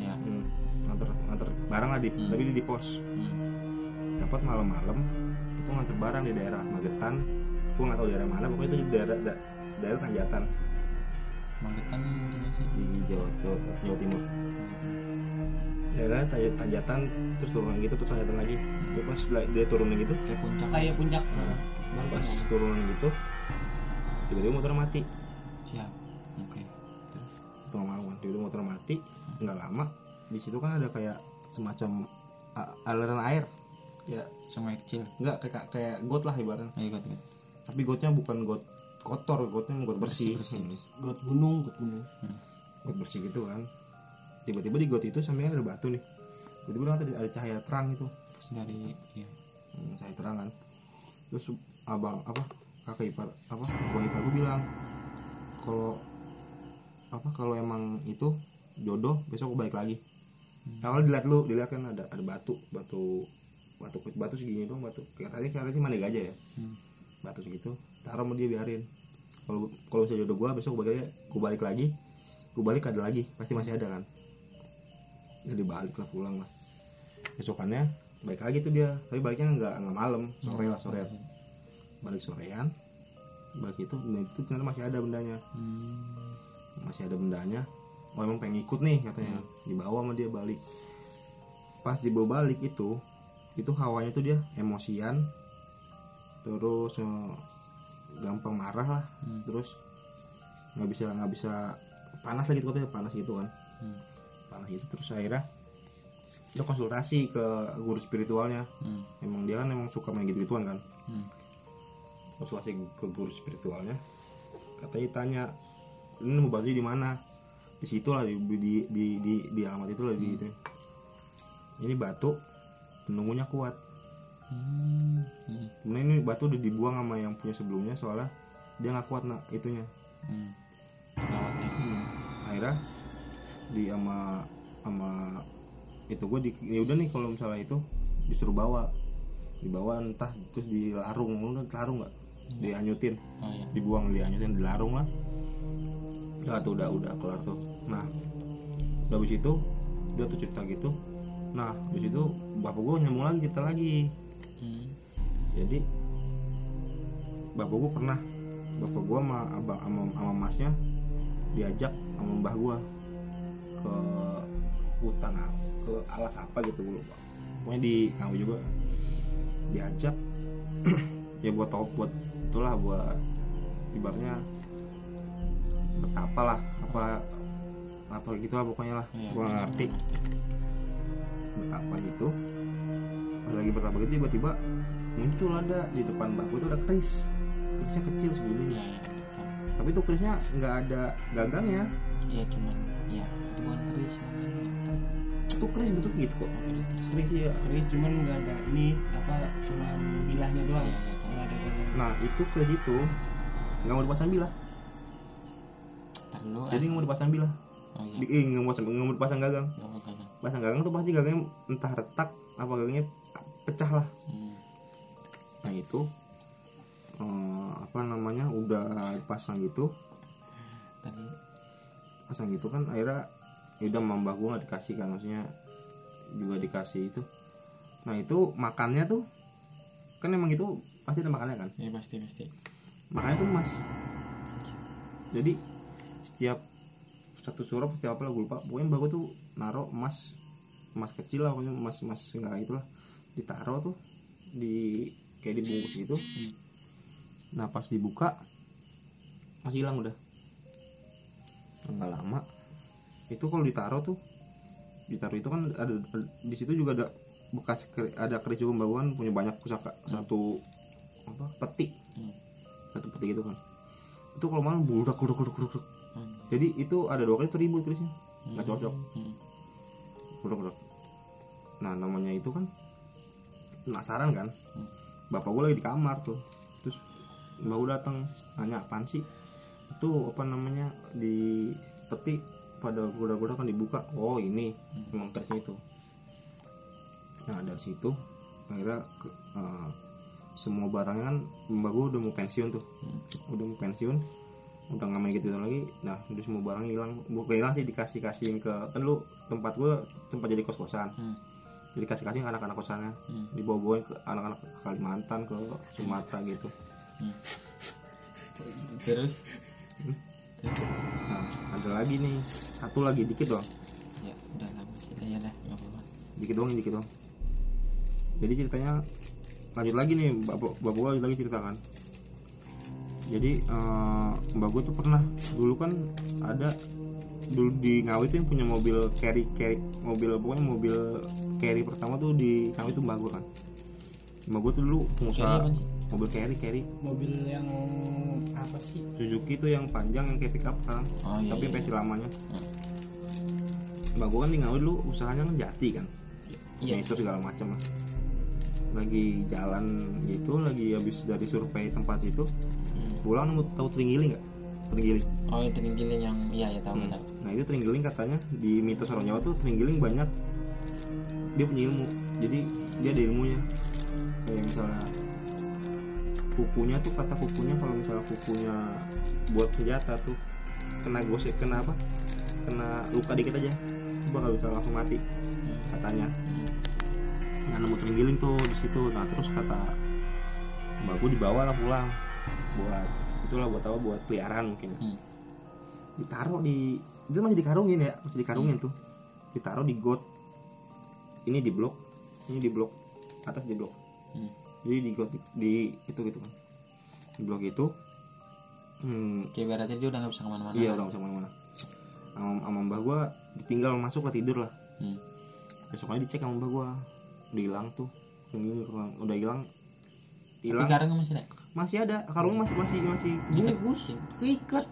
Ya? hmm, nganter nganter barang lah di Hmm. tapi dia di pos. Hmm. dapat malam-malam itu nganter barang di daerah Magetan gue nggak tahu daerah mana pokoknya itu di daerah da- daerah Tanjatan Magetan sih? di Jawa, Jawa, Jawa Timur daerah Taj- Tanjatan terus turunan gitu terus Tanjatan lagi Terus pas dia turunan gitu Kayak puncak. kayak puncak pas turunan gitu tiba-tiba motor mati Siap. Oke. Terus. tengah malam kan tiba-tiba motor mati nggak lama di situ kan ada kayak semacam aliran air ya Sungai kecil. nggak kayak kayak got lah ibaratnya ikut ikut. Tapi gotnya bukan got kotor gotnya got bersih, Bersih, bersih. Hmm. got gunung got gunung. Got bersih gitu kan. Tiba-tiba di got itu sampingnya ada batu nih. Tiba-tiba ada, ada cahaya terang gitu Terus dari ya. hmm, cahaya terang kan. Terus abang apa kakak ipar apa abang ipar gue bilang kalau apa kalau emang itu jodoh besok gue balik lagi. Nah, kalau dilihat lu dilihat kan ada ada batu batu batu batu segini dong batu. Katanya katanya sih mana aja ya. Hmm. Batu segitu taruh sama dia biarin. Kalau kalau bisa jodoh gue besok gue balik gue balik lagi gue balik ada lagi pasti masih ada kan. Jadi balik lah pulang lah. Besokannya balik lagi tuh dia tapi baliknya nggak nggak malam sore lah sore. Balik sorean balik itu nah itu ternyata masih ada bendanya. Hmm. masih ada bendanya. Oh emang pengen ikut nih katanya. Dibawa sama dia balik. Pas dibawa balik itu itu hawanya tuh dia emosian terus gampang marah lah Hmm. terus nggak bisa nggak bisa panas lagi katanya panas gitu kan Hmm. panas itu terus akhirnya dia konsultasi ke guru spiritualnya Hmm. emang dia kan emang suka main gitu gituan kan Hmm. konsultasi ke guru spiritualnya katanya tanya ini mau baju di mana di situ lah di di di di, di alamat itu lah di itu ini batu penunggunya kuat Hmm. Hmm. kemudian ini batu udah dibuang sama yang punya sebelumnya soalnya dia nggak kuat nak itunya Hmm. Hmm. akhirnya di sama sama itu gue di ya udah nih kalau misalnya itu disuruh bawa dibawa entah terus dilarung lu udah larung nggak dianyutin Oh iya. dibuang dianyutin dilarung lah ya tuh udah udah kelar tuh nah udah habis itu dia tuh cerita gitu nah habis itu bapak gue nyambung lagi cerita lagi Hmm. Jadi bapak gue pernah bapak gue sama abang sama, sama masnya diajak sama mbah gue ke hutan apa, ke alas apa gitu gue lupa. Pokoknya di Ngawi juga. Diajak <clears throat> ya buat top buat itulah buat ibaratnya betapa lah apa apa gitu lah pokoknya lah. Iya, gua nggak ngerti. Betapa gitu. Pas lagi betapa gitu tiba-tiba muncul ada di depan baku itu ada keris kerisnya kecil segini Iya, iya, betul. tapi tuh kerisnya nggak ada gagangnya Iya, cuman ya itu bukan keris namanya. itu keris bentuk gitu kok itu keris? keris ya keris cuman nggak ada ini apa cuman bilahnya doang iya, tahu. nggak ada gagang nah itu keris itu nggak mau dipasang bilah Ntar dulu, jadi ah. nggak mau dipasang bilah Oh iya, Di- eh, nggak mau nggak mau dipasang gagang nggak mau gagang. pasang gagang tuh pasti gagangnya entah retak apa gagangnya pecah lah Hmm. Nah itu eh, apa namanya udah pasang gitu Tadi. Pasang gitu kan akhirnya ya udah mambah gue nggak dikasih kan maksudnya juga dikasih itu. Nah itu makannya tuh kan emang itu pasti ada makannya kan? Ya pasti pasti. makannya tuh emas jadi setiap satu surup setiap apa lah gue lupa. Pokoknya mbak gue tuh naro emas emas kecil lah pokoknya emas emas enggak itulah. Ditaro tuh di kayak dibungkus gitu. Nah pas dibuka masih hilang udah. Nggak lama. Itu kalau ditaro tuh ditaruh itu kan ada, di situ juga ada bekas ada keris kan punya banyak pusaka satu apa peti. Hmm. satu peti gitu kan. Itu kalau malam budak budak budak budak Hmm. jadi itu ada dua kali itu ribut kerisnya. Nggak cocok. Hmm. budak budak nah namanya itu kan penasaran kan? Hmm. Bapak gue lagi di kamar tuh. Terus mbak gue datang nanya apaan sih? Itu apa namanya di peti pada goda-goda kan dibuka. Oh ini. Emang kerisnya itu. Nah dari situ akhirnya ke- eh, semua barangnya kan mbak gue udah mau pensiun tuh. Udah mau pensiun udah nggak main gitu lagi. Nah udah semua barang hilang. Bukan hilang sih dikasih kasihin ke kan lu tempat gue tempat jadi kos kosan Hmm. Jadi kasih kasih ke anak-anak kosannya. Hmm. dibawa bawain ke anak-anak ke Kalimantan ke Sumatera gitu. <laughs> Terus? Nah ada lagi nih. Satu lagi dikit doang. Ya udah lama sih ya dah dikit doang dikit doang. Jadi ceritanya lanjut lagi nih bapak bapak gue lagi ceritakan. Jadi eh, mbak gue tuh pernah dulu kan ada dulu di Ngawi tuh yang punya mobil carry carry mobil pokoknya mobil carry pertama tuh di Ngawi tuh mbak gue kan mbak gue tuh dulu pengusaha mobil carry carry mobil yang apa sih Suzuki tuh yang panjang yang kayak pick up sekarang Oh iya. tapi iya. versi lamanya Hmm. mbak gue kan di Ngawi dulu usahanya kan jati kan Iya. ya itu segala macam lah lagi jalan gitu lagi habis dari survei tempat itu Hmm. pulang nemu tahu Tringgiling nggak Tringgiling Oh itu ringgiling yang iya ya tahu Hmm. tahu. nah itu Tringgiling katanya di mitos orang Jawa tuh Tringgiling banyak dia punya ilmu. Jadi dia ada ilmunya. Kayak misalnya kukunya tuh kata kukunya kalau misalnya kukunya buat senjata tuh kena gosip kena apa? Kena luka dikit aja itu bakal bisa langsung mati katanya. Hmm. nah nemu terenggiling tuh di situ. Nah terus kata mbak gue dibawa lah pulang. Buat itulah buat apa? Buat peliharaan mungkin. Hmm. ditaruh di itu masih dikarungin ya masih dikarungin tuh. Ditaruh di got ini di blok ini di blok atas di blok. Hmm. jadi di di, itu gitu kan. Di blok itu hmm, Kayak ibaratnya dia udah nggak bisa ke mana-mana. iya kan? udah nggak bisa ke mana-mana. Sama, sama mbak gue ditinggal masuk lah tidur lah. Hmm. besoknya dicek sama mbak gue udah hilang tuh. Ini udah hilang. Tapi hilang. sekarang masih ada. masih ada kalungnya masih masih masih. Bungkus keikat.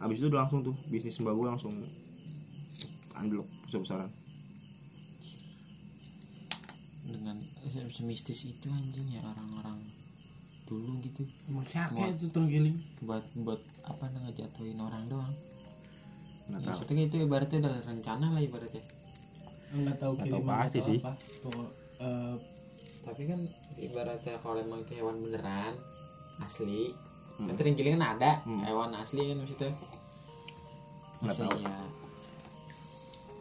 Habis itu udah langsung tuh bisnis mbak gue langsung anjlok besar besaran dengan se- semistis itu anjing ya orang-orang dulu gitu Semua. itu terenggiling buat buat apa ngejatuhin orang doang nggak ya, tahu maksudnya itu ibaratnya udah rencana lah ibaratnya nggak tahu Nggak tahu pasti sih. apa Pokok- eh, tapi kan ibaratnya kalau emang itu hewan beneran asli Hmm. kan terenggiling kan ada Hmm. hewan asli kan maksudnya Nggak tahu. ya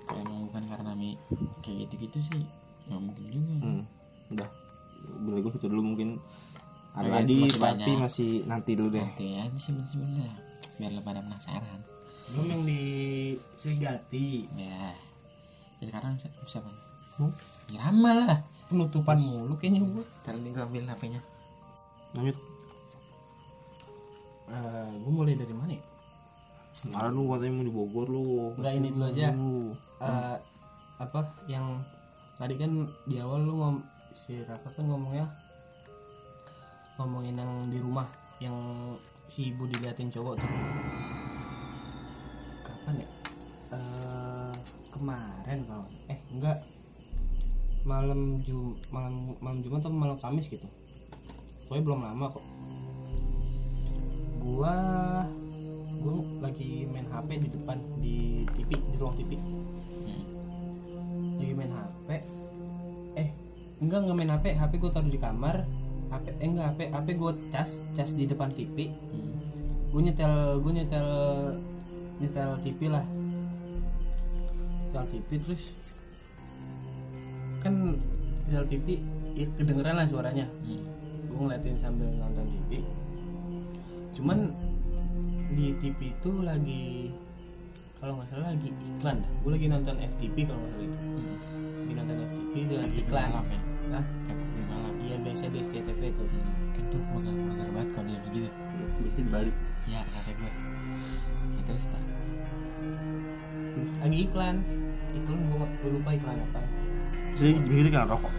kalau emang bukan karena mi kayak gitu gitu sih nggak mungkin juga. Hmm, udah. Boleh gue itu dulu mungkin. Ada Ya, lagi masih tapi banyak. masih nanti dulu deh. Nanti aja sih sebenarnya. Biar lo pada penasaran. Belum yang di Serigati. Ya. Sekarang si- siapa? Hmm? ya Rama lah. Penutupan mulu kayaknya gua. Ntar nih gue ambil hpnya lanjut. Eh, gua mulai dari mana ya? Malah lu katanya mau di Bogor lu. Enggak ini dulu aja. Lu. Eh, apa yang tadi kan di awal lu ngom si Raka kan ngomongnya ngomongin yang di rumah yang si ibu diliatin cowok tuh. Kapan ya? Eh, kemarin kalau eh enggak. Malam jum malam malam jumat atau malam kamis gitu? Pokoknya belum lama kok. Gua gua lagi main HP di depan di TV di ruang TV lagi main HP eh enggak nggak main HP HP gue taruh di kamar HP eh enggak HP HP gue cas cas di depan TV gue nyetel gue nyetel nyetel TV lah. Nyetel TV terus kan nyetel TV ya kedengeran lah suaranya. Gue ngeliatin sambil nonton TV cuman di TV itu lagi kalau nggak salah lagi iklan gue lagi nonton FTV kalau nggak salah itu. Lagi nonton FTV itu lagi iklan. Malam ya? Hah? FTV malam. Iya biasa di SCTV itu. Kan tuh mager mager banget kalau dia begitu Bisa dibalik ya kata gue ya, terus tak lagi iklan. Iklan gue gue lupa iklan apa. Jadi gitu kan rokok?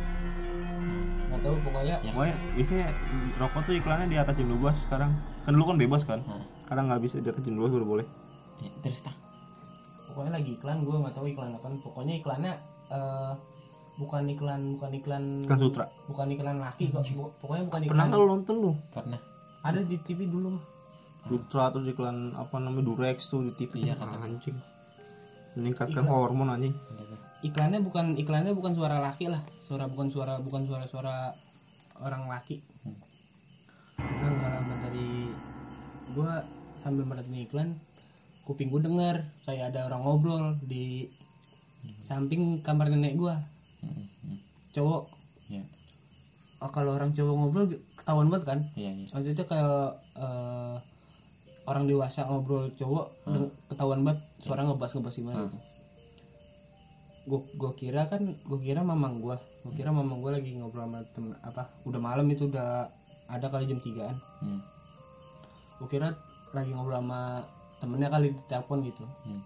Nggak tahu pokoknya ya. Pokoknya biasanya rokok tuh iklannya di atas jam 12 sekarang. Kan dulu kan bebas kan? Hmm. Sekarang nggak bisa di atas jam 12 baru boleh. Ya, terus pokoknya lagi iklan gue nggak tahu iklan apa. Pokoknya iklannya eh, bukan iklan bukan iklan Kan sutra. bukan iklan laki kok. Bu- pokoknya bukan Pernah iklan. nggak lu nonton lu? pernah. Ada di TV dulu. Mah Sutra terus iklan apa namanya Durex tuh di TV Iya, Ah, kata- anjing. Meningkatkan hormon anjing. Iklannya bukan iklannya bukan suara laki lah. Suara bukan suara bukan suara suara orang laki. Nah nggak lama dari gua sambil merhatiin iklan kuping gua denger kayak ada orang ngobrol di samping kamar nenek gua. Hmm, hmm. cowok. Ya. Oh, kalau orang cowok ngobrol ketahuan banget kan? Iya iya. Maksudnya kayak eh, orang dewasa ngobrol cowok deng- ketahuan banget suara ngebas ngebas gimana gitu. Gue gue kira kan gue kira mamang gue gue kira mamang gue lagi ngobrol sama temen apa udah malam itu udah ada kali jam tigaan. Hmm. gue kira lagi ngobrol sama temennya kali di telepon gitu. Hmm.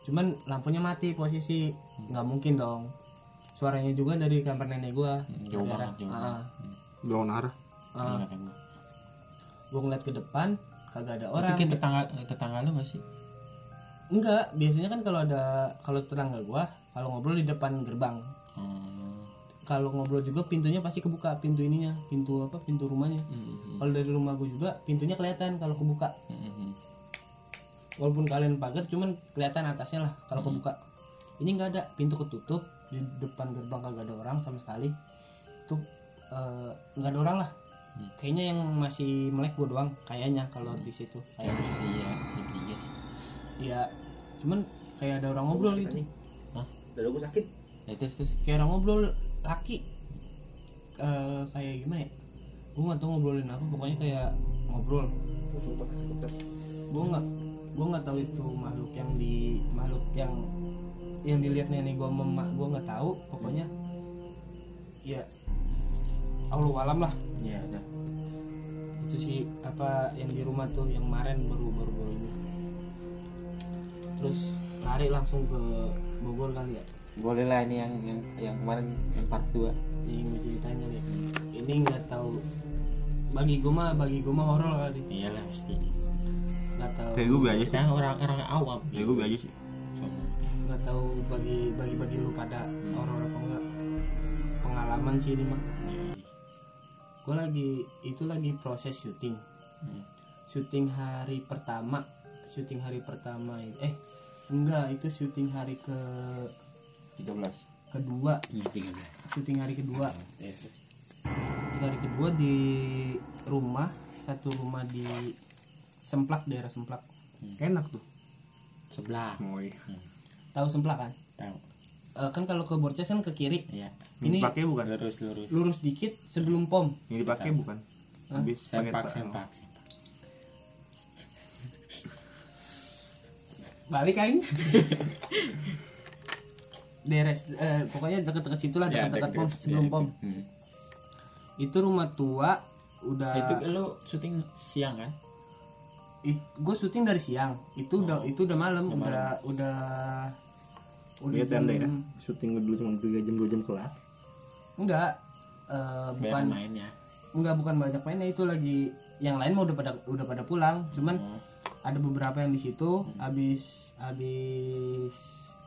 cuman lampunya mati posisi. Nggak mungkin dong. Suaranya juga dari kamar nenek gue jauh banget jauh banget. Belum arah Iya, gue ngeliat ke depan kagak ada itu orang kayak tetangga tetangga lu gak sih? Enggak, biasanya kan kalau ada kalau tetangga gua kalau ngobrol di depan gerbang. Hmm. Kalau ngobrol juga pintunya pasti kebuka. Pintu ininya, pintu apa? Pintu rumahnya. Hmm, Kalau dari rumah gua juga pintunya kelihatan kalau kebuka. hmm, hmm. Walaupun kalian pagar cuman kelihatan atasnya lah kalau kebuka. Ini enggak ada, pintu ketutup di depan gerbang kagak ada orang sama sekali. Itu eh, nggak ada orang lah. Hmm. Kayaknya yang masih melek gua doang kayaknya kalau di situ. Kayak Kayak sih ya jam tiga sih ya cuman kayak ada orang ngobrol gitu. Dada gue sakit. ya terus terus kayak orang ngobrol laki Eh kayak gimana ya gue nggak tahu ngobrolin apa pokoknya kayak ngobrol gue nggak gue nggak tahu itu makhluk yang di makhluk yang yang dilihat nenek gue mama gue nggak tahu pokoknya. Ya Allah alam lah. Ya udah itu sih apa yang di rumah tuh yang kemarin baru baru baru ini. Terus lari langsung ke Bogor kali ya. Boleh lah ini yang yang yang kemarin yang part 2 ini mau ceritanya nih. Ini nggak tahu. Bagi gue mah bagi gue mah horor kali. Iyalah pasti nggak tahu. Kayak gue aja sih. Kita orang orang awam. Kayak gue aja sih. Nggak tahu bagi bagi bagi lu pada apa enggak. Pengalaman sih ini mah. Gue lagi itu lagi proses syuting. Hmm. syuting hari pertama. Syuting hari pertama eh enggak itu syuting hari ke 13 kedua. Iya tiga belas. Syuting hari kedua. Ya, syuting hari kedua di rumah satu rumah di Semplak daerah Semplak. Enak tuh. Sebelah. Moy tahu Semplak kan? Tahu. Eh, kan kalau ke Borces kan ke kiri. Ya Ini- Ini dipakai bukan? Lurus lurus lurus dikit sebelum pom. Yang dipakai bukan? Habis pakai sempak pa- sempak sempak. Balik aing beres eh, pokoknya deket-deket situ lah Ya, deket-deket deket- pom sebelum ya, pom. Hmm. itu rumah tua udah itu lu syuting siang kan gue syuting dari siang itu udah itu udah malam udah udah udah Lihat tenda ya. jam- Syuting dulu cuma 3 jam 2 jam kelar. enggak eh, bukan mainnya enggak bukan banyak mainnya itu lagi yang lain mau udah pada udah pada pulang cuman Oh. ada beberapa yang di situ habis habis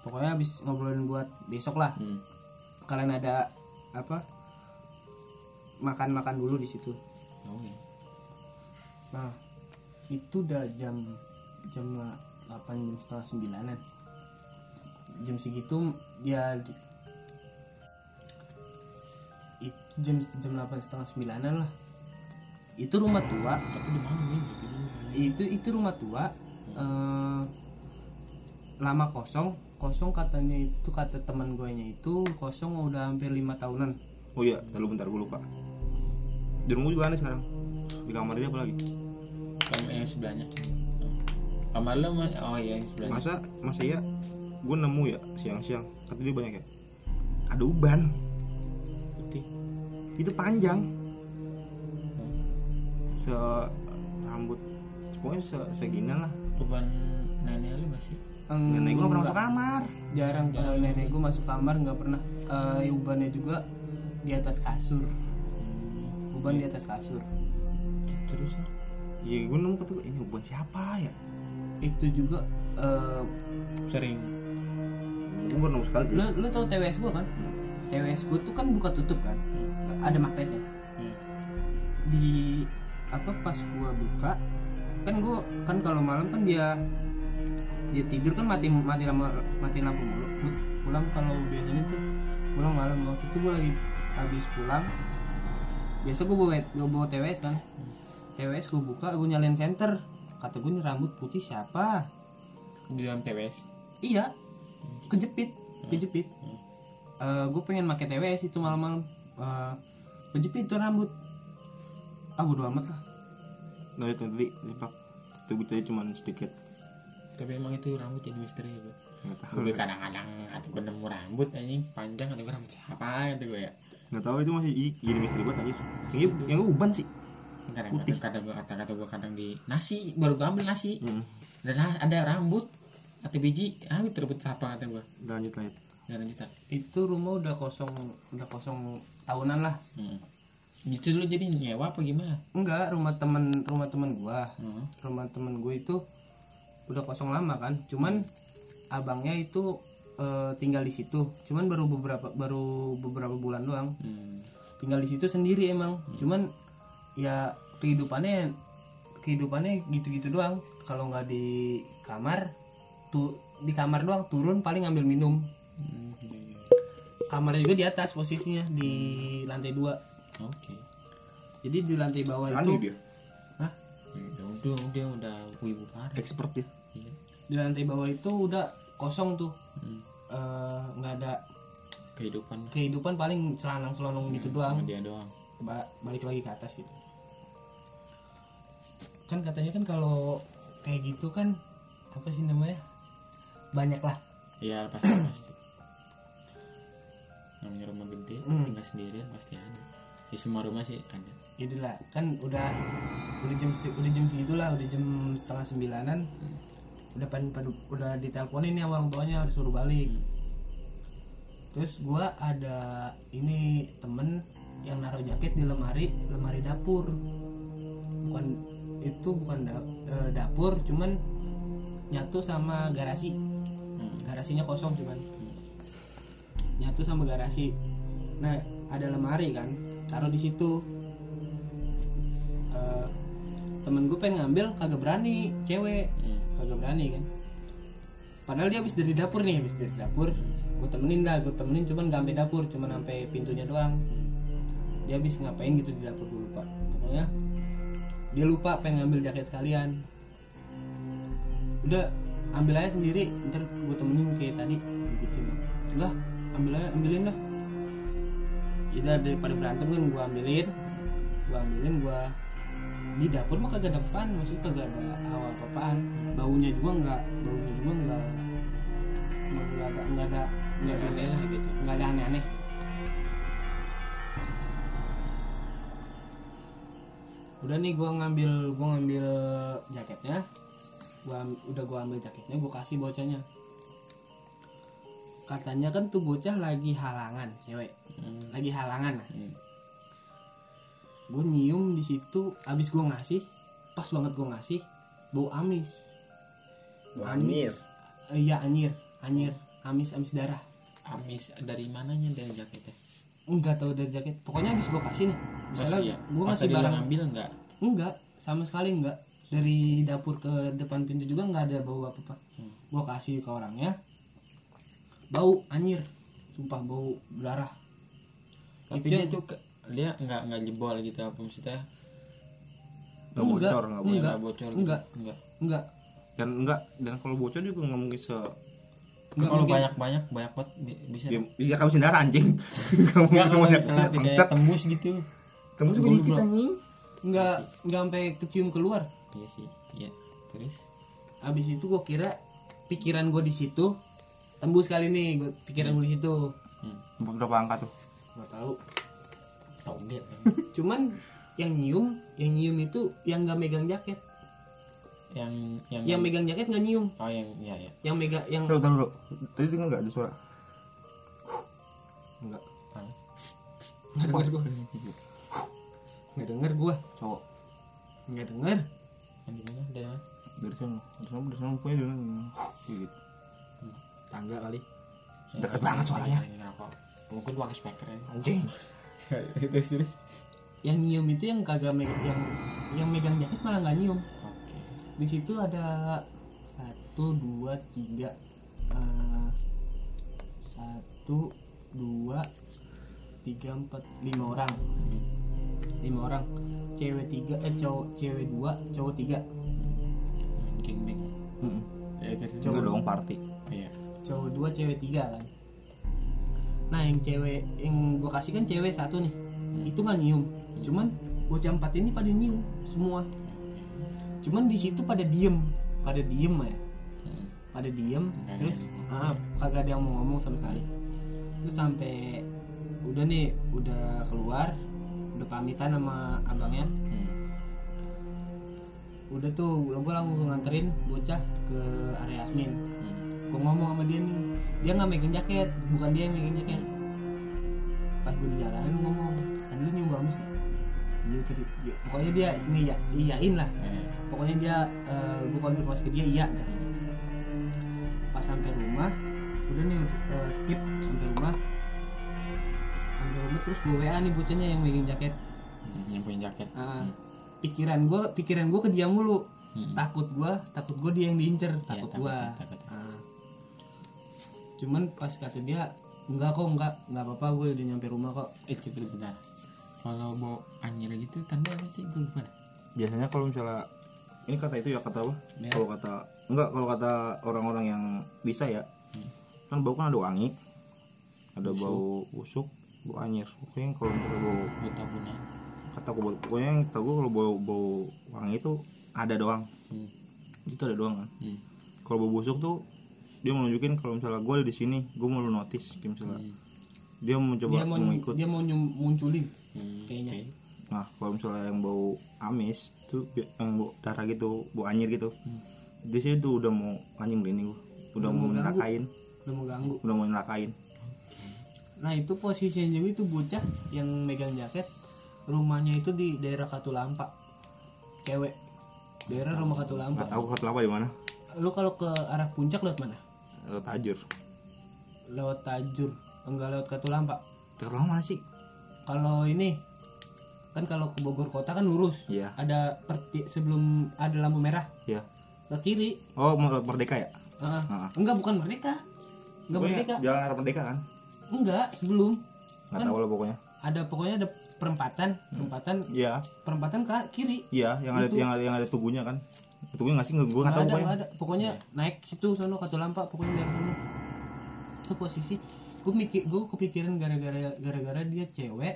pokoknya habis ngobrolin buat besok lah Hmm. kalian ada apa makan makan dulu di situ Oh, iya. nah itu udah jam jam 8 jam setengah sembilanan jam segitu ya di- it- jam jam 8 setengah sembilanan lah. Itu rumah tua. Tapi di mana nih? Itu itu rumah tua eh, lama kosong. Kosong katanya itu kata teman gue nya itu kosong udah hampir lima tahunan. Oh iya, lalu bentar gue lupa. Di rumah juga aneh sekarang. Di kamar dia apa lagi? Kamar yang sebelahnya. Kamar mah oh iya yang sebelahnya. Masa masa ya gue nemu ya siang-siang. Kata dia banyak ya? Ada uban. Putih. Itu panjang. Se rambut. Pokoknya se seginan lah. Beban nenek lu gak sih? Eng, nenek gue pernah masuk kamar. Jarang kalau nenek gue masuk kamar nggak pernah. Eh, ubannya juga di atas kasur. Uban di atas kasur. Terus iya gue nemu kata gue ini uban siapa ya? Itu juga eh, sering. Gue baru nemu sekali. Lu lu tau TWS gue kan? TWS gue tuh kan buka tutup kan? Ada magnetnya. Hmm. di apa pas gua buka kan gua kan kalau malam kan dia dia tidur kan mati mati lampu mati lampu mulu. Pu- pulang kalau biasanya tuh pulang malam. Waktu itu gua lagi habis pulang biasa gua bawa gua bawa TWS kan TWS gua buka gua nyalain senter. Kata gua ini rambut putih siapa? Di dalam TWS iya kejepit kejepit. Eh gue pengen pakai TWS itu malam-malam. Eh, kejepit tuh rambut. Ah bodo amat lah. Nah itu tadi jepak tubuh tadi cuma sedikit. Tapi emang itu rambut jadi misteri ya nggak gue kadang-kadang atau gue nemu rambut anjing panjang atau gue rambut siapa itu gue ya. Nggak tahu itu masih jadi misteri banget aja yang yang gue uban sih kadang-kadang kadang gue kata-kata gue kadang di nasi baru gue ambil nasi. Hmm. dan ada rambut atau biji ah terbut siapa kata gue udah lanjut lanjut. Nggak lanjut tak itu rumah udah kosong udah kosong tahunan lah. Hmm. itu lu jadi nyewa apa gimana? Enggak rumah temen rumah temen gua. Hmm. rumah temen gue itu udah kosong lama kan. Cuman abangnya itu eh, tinggal di situ. Cuman baru beberapa baru beberapa bulan doang. Hmm. tinggal di situ sendiri emang. Cuman ya kehidupannya kehidupannya gitu-gitu doang. Kalau nggak di kamar tuh di kamar doang turun paling ngambil minum. Hmm, kamarnya juga di atas posisinya di lantai dua. Oke. Jadi di lantai bawah aneh itu dia? Hah? Ya udah dia udah wibu parah expert dia. Iya. Di lantai bawah itu udah kosong tuh. Hmm. Eh, nggak ada kehidupan. kehidupan paling selanang selonong gitu doang. sama dia doang balik lagi ke atas gitu. Kan katanya kan kalau kayak gitu kan apa sih namanya banyak lah iya pasti <clears throat> pasti. Namanya rumah gede Hmm. tinggal sendirian pasti ada. Di semua rumah sih ada. Itulah kan udah udah jam udah jam segitulah udah jam setengah sembilanan. Udah pada, pada- udah diteleponin nih sama orang tuanya harus suruh balik. Terus gua ada ini temen yang naruh jaket di lemari lemari dapur. Bukan itu bukan da- eh, dapur cuman nyatu sama garasi. Hmm. garasinya kosong cuman. Nyatu sama garasi. Nah ada lemari kan taruh di situ. Eh, temen gue pengen ngambil kagak berani cewek. Hmm. kagak berani kan. Padahal dia habis dari dapur nih habis dari dapur. Gue temenin dah gue temenin cuman gak sampai dapur cuman sampai pintunya doang dia habis ngapain gitu di dapur gue lupa pokoknya dia lupa pengen ngambil jaket sekalian. Udah ambil aja sendiri. Ntar gue temenin kayak tadi. Gitu enggak ambil aja ambilin dah. Ya daripada berantem kan gue ambilin. Gue ambilin gue di dapur mah kagak ada apaan maksudnya kagak ada hawa apa-apaan. Baunya juga enggak baunya juga enggak enggak ada enggak ada nggak aneh lah gitu. nggak ada aneh-aneh udah nih gua ngambil gua ngambil jaketnya. Gua udah gua ambil jaketnya gua kasih bocahnya. Katanya kan tuh bocah lagi halangan cewek. Hmm. lagi halangan lah. Hmm. gue nyium di situ abis gue ngasih pas banget gue ngasih bau amis. Bau Amis. iya anjir anjir amis amis darah. Amis dari mananya dari jaketnya? enggak tahu dari jaket. Pokoknya abis gue kasih nih misalnya Masih ya? gue Pas ngasih barang ngambil enggak? enggak sama sekali enggak dari dapur ke depan pintu juga nggak ada bau apa apa Hmm. gue kasih ke orangnya bau anjir sumpah bau darah Tapi Itu dia ke- dia enggak enggak jebol gitu apa maksudnya? Nggak Enggak, bocor, nggak enggak. Enggak bocor gitu? Enggak. Enggak. enggak Dan enggak, dan kalau bocor juga nggak mungkin se enggak Kalau mungkin. banyak-banyak banyak banget bi- bisa. dia, dia kamu sendiri anjing. <laughs> Kamu Enggak kalau banyak misalnya banyak tembus gitu. Kamu juga Gua dikit anjing. enggak enggak sampai kecium keluar Iya sih. Iya. Terus Abis itu gue kira pikiran gue di situ tembus kali nih gua, pikiran gue di situ hmm. Berapa angka tuh? nggak tahu tau gak cuman yang nyium yang nyium itu yang nggak megang jaket yang yang yang megang jaket nggak nyium oh yang ya ya yang megang yang Tahu tahu Tadi dengar nggak ada suara? Enggak. Nggak denger <laughs> gue nggak denger gue Cowok. nggak denger yang gimana ada Dari sana. Dari sana dari sana punya dengan gitu. tangga kali Deket banget suaranya. Mungkin pakai speaker ya Anjing. terus terus yang nyium itu yang kagak megang yang yang megang jaket malah nggak nyium oke di situ ada satu dua tiga eh, satu dua tiga empat lima orang lima orang. Cewek tiga eh cowok cewek dua cowok tiga. King big. Heeh. ya Coba dong party. oh iya. Cowok dua cewek tiga kan. Nah yang cewek yang gue kasih kan cewek satu nih. Itu nggak nyium. Cuman bocah empat ini pada nyium semua. Cuman di situ pada diem. Pada diem ya. Hmm. pada diem Nggak terus ah, kagak ada yang mau ngomong sama sekali. Terus sampai udah nih udah keluar udah pamitan sama abangnya Hmm. udah tuh gue langsung nganterin bocah ke area Asmin Hmm. gue ngomong sama dia nih dia nggak megang jaket bukan dia yang megang jaket pas gue di jalanan ngomong kan lu nyoba nggak?" iya tadi iya. pokoknya dia ini ya iyain lah Eh, pokoknya dia gue konfirmasi ke dia iya dah. pas sampai rumah udah nih eh, skip sampai rumah terus gue wa nih bocahnya yang megang jaket hmm, yang punya jaket Ah, pikiran gue pikiran gue ke dia mulu Hmm. takut gue takut gue dia yang diincer Iya, takut takut, gue takut. cuman pas kata dia enggak kok enggak enggak apa-apa gue udah nyampe rumah kok eh cepet bentar kalau bau anjir gitu tanda apa sih gue lupa dah. Biasanya kalau misalnya ini kata itu ya kata apa? Ya. Kalau kata enggak kalau kata orang-orang yang bisa ya. Kan bau kan ada wangi. Ada bau busuk, bau anyir. Pokoknya kalau misalnya bau gue tau punya kata bau- pokoknya yang tahu gue kalau bau bau wangi itu ada doang. hmm. Itu ada doang kan. Hmm. Kalau bau busuk tuh dia mau nunjukin kalau misalnya gue ada di sini, gue mau lu notice kayak misalnya Hmm. dia mau coba dia mau mau ikut. dia mau munculin Hmm. Kayaknya. oke. Nah, kalau misalnya yang bau amis tuh yang bau darah gitu, bau anyir gitu. Hmm. Di sini tuh udah mau anjing ini gua. Udah Udah mau mau udah mau ganggu udah mau nyelakain. Nah itu posisinya juga itu bocah yang megang jaket rumahnya itu di daerah Katulampa cewek daerah rumah Katulampa Enggak tahu kota apa di mana. lu kalau ke arah puncak lewat mana Eh, Tajur. lewat Tajur enggak lewat Katulampa Terlalu mana sih? kalau ini kan kalau ke Bogor kota kan lurus Iya. ada perti sebelum ada lampu merah Iya. ke kiri Oh, mau lewat Merdeka ya? Ah, Ah. enggak bukan merdeka enggak merdeka Jalan arah Merdeka kan? Enggak sebelum. Enggak Kan- tahu lah pokoknya. ada pokoknya ada perempatan. Perempatan Iya, perempatan ke kiri. Iya, yang ada Itu. yang ada yang ada tubuhnya kan. Tubuhnya nggak sih? Gue nggak nggak tahu ada pokoknya. nggak ada. Pokoknya naik situ sono Katulampa pokoknya dari sana itu posisi. Gue mikir gue kepikiran gara-gara gara-gara dia cewek.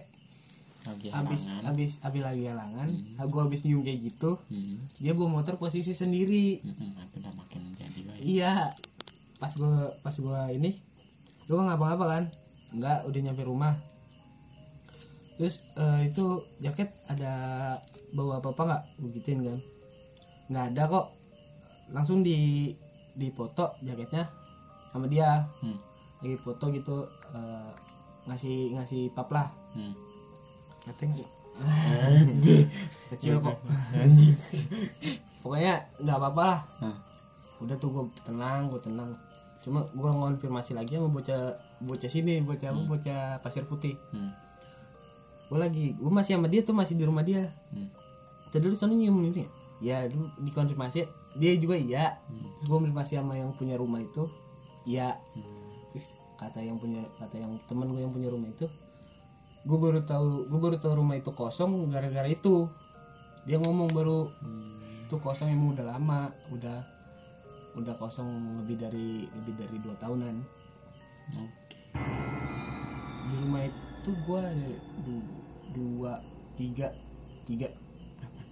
Lagi habis habis habis lagi halangan. Gue habis nyium kayak gitu. Hmm. dia bawa motor posisi sendiri. Hmm, hmm, udah makin iya. Pas gue pas gue ini gue nggak ngapa-ngapa kan nggak udah nyampe rumah. Terus eh, itu jaket ada bawa apa apa nggak? Gue gituin kan. Nggak ada kok. Langsung di dipoto jaketnya sama dia. Hmm. lagi foto gitu eh, ngasih ngasih pap lah. Hmm. Kateng. kecil kok. Pokoknya nggak apa-apa lah. Nah. udah tuh gue tenang gue tenang. Cuma gue ngonfirmasi lagi sama bocah bocah sini bocah apa, bocah pasir putih. Hmm. gue lagi gue masih sama dia tuh masih di rumah dia. Hmm. tadi lu soalnya nyium ini. Ya dulu dikonfirmasi. Dia juga iya. Hmm. terus gue konfirmasi sama yang punya rumah itu iya. Terus kata yang punya kata yang teman gue yang punya rumah itu gue baru tahu gue baru tahu rumah itu kosong gara-gara itu. Dia ngomong baru itu kosong emang udah lama udah udah kosong lebih dari lebih dari dua tahunan di rumah itu gue dua tiga tiga.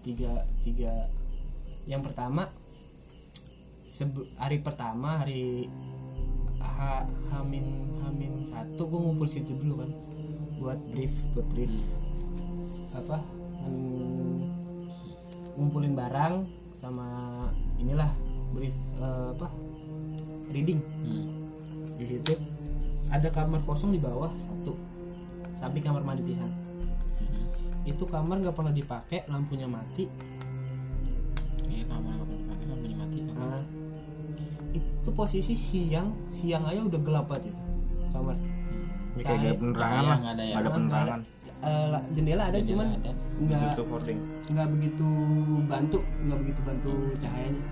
Tiga tiga. Yang pertama sebe- hari pertama hari ha, hamin hamin satu gue ngumpul situ dulu kan. Buat brief buat brief. Apa? Ngumpulin barang sama inilah brief eh, apa? Reading. Hmm. di situ ada kamar kosong di bawah satu samping kamar mandi pisan itu kamar nggak pernah dipakai lampunya mati Iya kamar nggak pernah pakai lampunya mati. Nah, itu posisi siang siang aja udah gelap banget itu kamar Ya kayak gak penerangan lah. nggak ada ya? Nggak ada penerangan. Eh, la- jendela ada Jendela cuman nggak nggak begitu bantu nggak begitu bantu cahayanya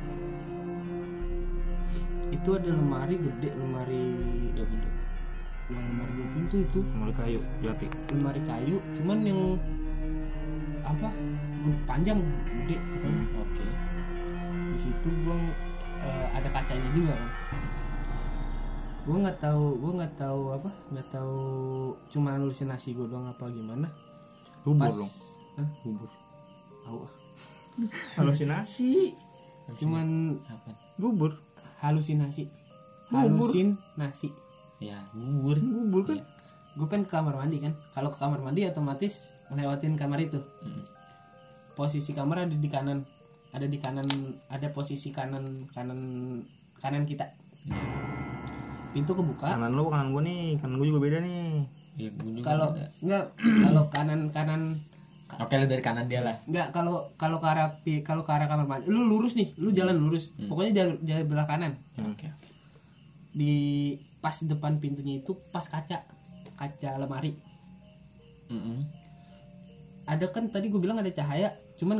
itu ada lemari gede lemari lemari pintu itu Mulai kayu jati. lemari kayu cuman yang apa panjang gede kan. Oke. di situ gua eh, ada kacanya juga kan gue nggak tahu gue nggak tahu apa nggak tahu cuma halusinasi gue doang apa gimana Bubur Pas- dong. Hah? Bubur. tahu ah. <laughs> Halusinasi. cuman Apa? Bubur. halusinasi Bubur. halusinasi Ya bubur. Bubur kan. Gue pengen ke kamar mandi kan kalau ke kamar mandi otomatis ngelewatin kamar itu Hmm. posisi kamar ada di kanan ada di kanan ada posisi kanan kanan kanan kita Ya. pintu kebuka Kanan lu kanan gua nih. Kanan gua juga beda nih. Ya, kalau enggak kalau kanan kanan Oke lu dari kanan dia lah. enggak kalau kalau ke arah kalau ke arah kamar mandi lu lurus nih lu jalan lurus pokoknya jalan jalan belah kanan Oke. di pas depan pintunya itu pas kaca kaca lemari Mm-mm. ada kan tadi gue bilang ada cahaya cuman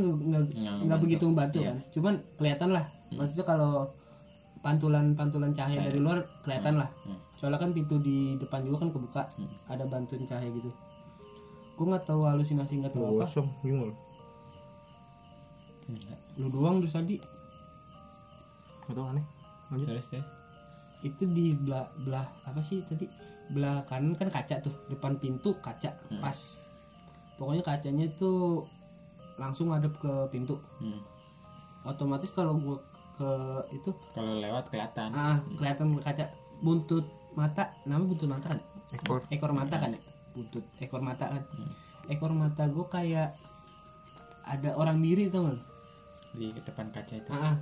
nggak begitu membantu Iya. kan cuman kelihatan lah maksudnya kalau pantulan pantulan cahaya Cahaya. dari luar kelihatan lah Hmm. soalnya kan pintu di depan juga kan kebuka Hmm. ada bantuan cahaya gitu gue nggak tahu halusinasi nggak tahu apa Kosong. Gimana? Enggak. lu doang terus tadi Gak tau aneh. Lanjut. Terus ya. itu di belah belah apa sih tadi belah kanan kan kaca tuh depan pintu kaca Hmm. pas pokoknya kacanya itu langsung ngadep ke pintu Hmm. otomatis kalau gua ke itu Kalau lewat kelihatan. ah kelihatan kaca buntut mata namanya buntut mata kan Ekor. ekor mata kan ya buntut ekor mata kan Hmm. ekor mata gua kayak ada orang diri tau gak lu? Di depan kaca itu. ah ah.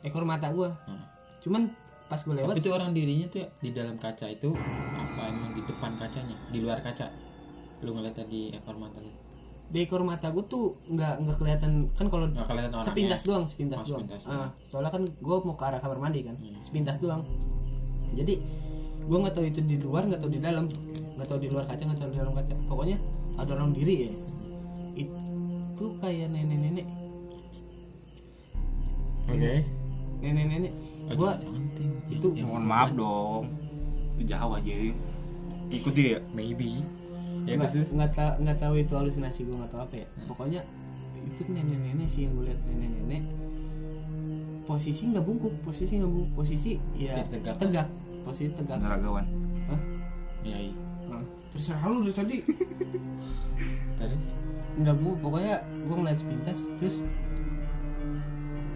ekor mata gua Hmm. cuman pas gue lewat Tapi itu orang dirinya tuh ya, di dalam kaca itu apa emang di depan kacanya, di luar kaca? Lu ngeliat tadi ekor mata lu. di ekor mata gue tuh nggak nggak kelihatan. Kan kalau sepintas doang sepintas Oh, doang. sepintas. Ah, soalnya kan gue mau ke arah kamar mandi kan Hmm. sepintas doang. Jadi gue nggak tahu itu di luar nggak tahu di dalam. Nggak tahu di luar kaca nggak tahu di dalam kaca. Pokoknya ada orang diri ya. Itu kayak nenek-nenek. Oke. nenek-nenek gue itu Ya, Mohon maaf dong. Itu jauh aja. Ikuti ya. maybe. Ya nggak terus. nggak tahu nggak tahu itu halusinasi gue nggak tahu apa ya pokoknya itu nenek-nenek sih yang gue lihat nenek-nenek posisi nggak bungkuk posisi nggak bungkuk posisi ya Tegak. tegak posisi tegak Naragawan. Hah? Ya, iya. Nah, terserah lu dari tadi <laughs> Terus. nggak bu pokoknya gue ngeliat sepintas terus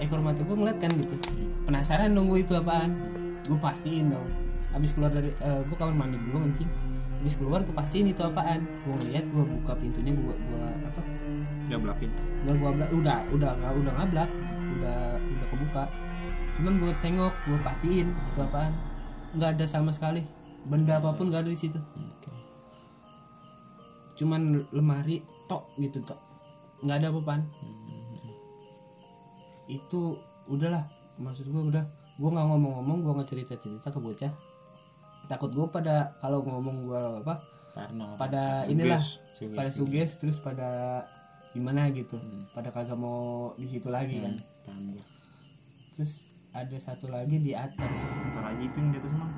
ekor mata gue ngeliat kan gitu penasaran nunggu itu apaan? Gue pastiin dong. Habis keluar dari eh, gue kamar mandi dulu kencing habis keluar gue pastiin itu apaan. Gue ngeliat gue buka pintunya gue gue apa? Ya belakin Nggak gua blak, udah udah nggak udah ngablak, udah udah kebuka. Cuman gue tengok, gue pastiin itu apaan. Nggak ada sama sekali. Benda apa pun nggak ada di situ. Cuman lemari tok gitu tok, nggak ada apa-apaan. Itu udahlah, maksud gue udah, gue nggak ngomong-ngomong, gue nggak cerita-cerita ke bocah. Takut gue pada kalau ngomong gue apa, Parno. pada inilah Suges, pada suges terus pada gimana gitu Hmm. pada kagak mau di situ lagi kan Paham terus ada satu lagi di atas ntar aja itu yang di atas mah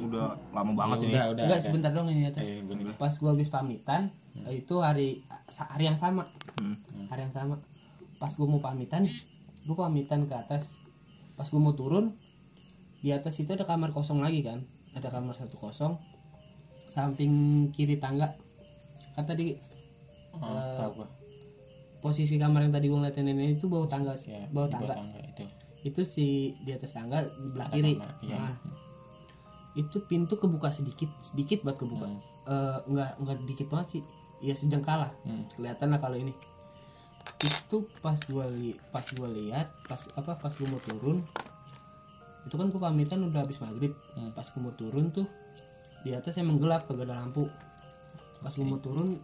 udah lama banget Ya ini udah, udah. enggak udah. sebentar dong ini di atas Eh, pas gua habis pamitan itu hari hari yang sama Hmm. hari yang sama pas gua mau pamitan gua pamitan ke atas pas gua mau turun di atas itu ada kamar kosong lagi kan. Ada kamar satu kosong samping kiri tangga. Kan tadi Oh, tahu gua. posisi kamar yang tadi gua ngeliatin nenek itu bawah tangga Ya, bawah di tangga. itu. itu si di atas tangga di belah kiri. kamar, nah itu pintu kebuka sedikit sedikit buat kebuka. Hmm. Eh, nggak nggak dikit banget sih. Ya sejengkal lah. Hmm. kelihatan lah kalau ini itu pas gua li pas gua lihat pas apa pas gua mau turun itu kan gua pamitan udah habis maghrib Hmm. pas gua mau turun tuh di atas emang gelap kagak ada lampu pas gua mau turun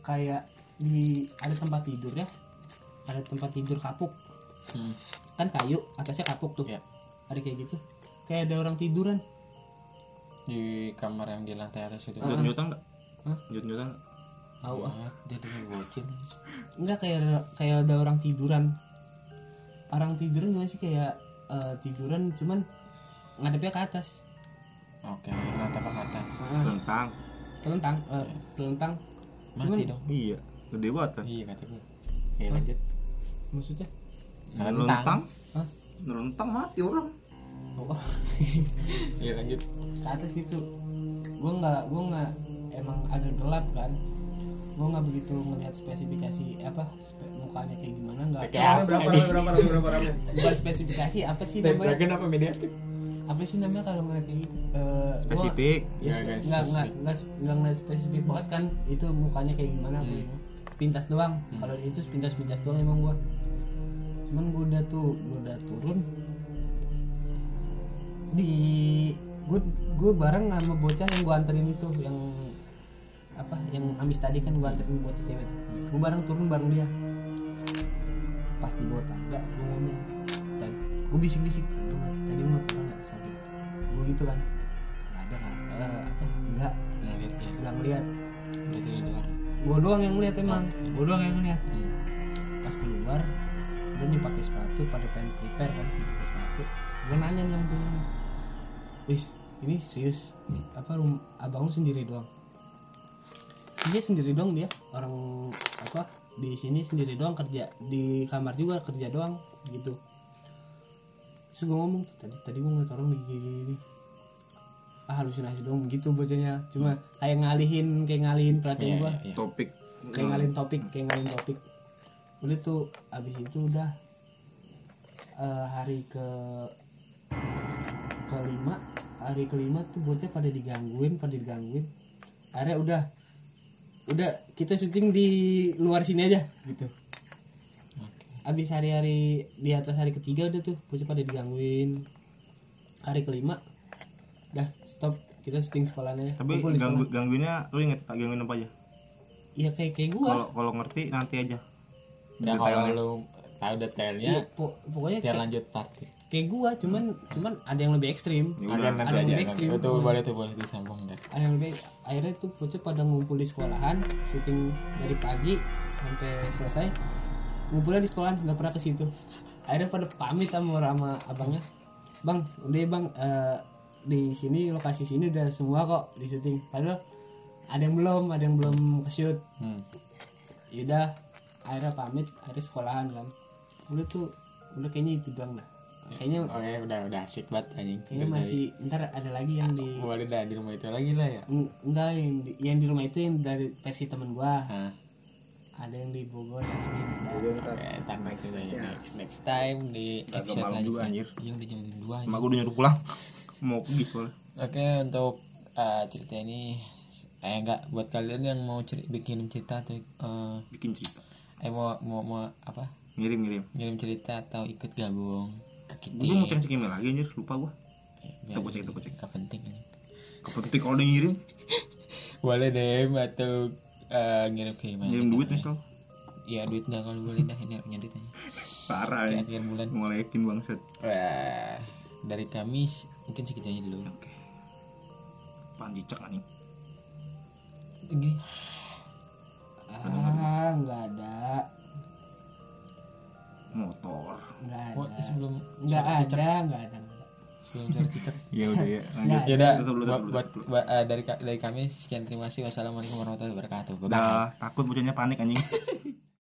kayak di ada tempat tidur ya ada tempat tidur kapuk Hmm. kan kayu atasnya kapuk tuh Ya. ada kayak gitu kayak ada orang tiduran Di kamar yang di lantai atas itu. Nyutan nggak? Nyutan nggak? Tahu ah Ah, dia dulu bocil. enggak kayak ada, kayak ada orang tiduran orang tiduran gimana sih kayak eh, tiduran cuman ngadepnya ke atas Oke, lantai ke atas. Ah, Tentang. telentang eh, telentang Mati Cuman- dong. Iya. Gede banget kan. Iya kata gue. Ya lanjut. maksudnya Ngelentang. Hah? Mati orang. oh, <laughs> Iya lanjut. ke atas gitu gue nggak gue nggak emang agak gelap kan gue nggak begitu ngelihat spesifikasi apa spe- mukanya kayak gimana nggak? Berapa rame berapa rame berapa rame? bukan spesifikasi apa sih namanya Dragon apa mediatik? apa sih namanya kalau ngeliat kayak gitu Eh, gua Spesifik. ya, Nggak, nggak nggak nggak ngeliat spesifik banget kan itu mukanya kayak gimana Hmm. pintas doang kalau itu pintas pintas doang emang gua cuman gua udah tuh gua udah turun di gua gua bareng sama bocah yang gua anterin itu yang apa yang amis tadi kan gua anterin bocah cewek tuh. gua bareng turun bareng dia. Pas di bawah tangga gua ngomong. Tadi gua bisik bisik tadi mau turun nggak samping gua gitu kan. Nggak ada kan Eh, apa enggak. Nggak ngeliat. Sini doang. gua doang yang ngeliat emang. Gua doang yang ngeliat. Hmm. pas keluar dia nih pakai sepatu pada pengen prepare kan pakai sepatu. Gue nanya nih yang punya wis ini serius apa rum abang lu sendiri doang dia sendiri doang dia. Orang apa di sini sendiri doang kerja. Di kamar juga kerja doang gitu. Terus gue ngomong tadi tadi gue ngeliat orang gini gini, gini. ah halusinasi doang gitu bocahnya. Cuma kayak ngalihin kayak ngalihin perhatian Iya, gue iya, iya. Topik. kayak ngalihin topik kayak ngalihin topik. Udah tuh abis itu udah eh, hari ke kelima hari kelima tuh bocah pada digangguin pada digangguin. Akhirnya udah udah kita syuting di luar sini aja gitu abis hari-hari di atas hari ketiga udah tuh bocah pada digangguin hari kelima dah stop kita syuting sekolahnya Tapi Kumpul ganggu, sekolah. gangguinnya lu inget gangguin apa aja? iya kayak kayak gua Kalau kalau ngerti nanti aja. Udah kalau Detailnya. lu tahu Iya, detailnya, po- pokoknya biar kayak, lanjut part. Kayak gua cuman cuman ada yang lebih ekstrim Ya nanti ada yang aja. ekstrim. Itu boleh tuh boleh disambung deh. ada yang lebih akhirnya tuh bocah pada ngumpul di sekolahan syuting dari pagi sampai selesai ngumpulnya di sekolahan nggak pernah ke situ akhirnya pada pamit sama sama abangnya bang udah ya bang eh, di sini lokasi sini udah semua kok di syuting padahal ada yang belum ada yang belum ke shoot Hmm. yaudah akhirnya pamit akhirnya sekolahan kan udah tuh udah kayaknya itu doang dah kayaknya Oke, udah udah asik banget anjing. kayaknya Udah masih ntar ada lagi yang di dari- boleh dah di rumah itu lagi lah ya. Eng- enggak yang di, yang di rumah itu yang dari versi temen gua Nah, ada yang di Bogor yang sini ada oke, ntar next next next time di episode selanjutnya. anjir. Iya udah jam 2 Emak gue udah nyuruh pulang. Mau pergi soalnya. Oke untuk eh, cerita ini eh enggak buat kalian yang mau ceri- bikin cerita atau eh, bikin cerita eh mau mau mau apa ngirim ngirim ngirim cerita atau ikut gabung gue mau cek cek email lagi anjir. Lupa gue Kita gocek, kita gocek. Gak penting ini. kapan ketik kalau dia ngirim. <laughs> Boleh deh atau eh, ngirim ke email. Ngirim duit misal Iya duit nggak kalau boleh dah ini punya duit aja parah ya. akhir bulan. Ngolekin bangsat. Wah, dari kami mungkin segitu aja dulu. Oke. Pan cicak anjing? Gini, ah nggak ada motor. Nggak gua ada. sebelum nggak ada nggak ada sebelum suara cicak. <laughs> Ya udah ya lanjut. Ya udah Tutup dulu, tutup buat, dulu, buat, eh, dari dari kami sekian terima kasih. Wassalamualaikum warahmatullahi wabarakatuh. Dah takut bocahnya panik anjing <laughs>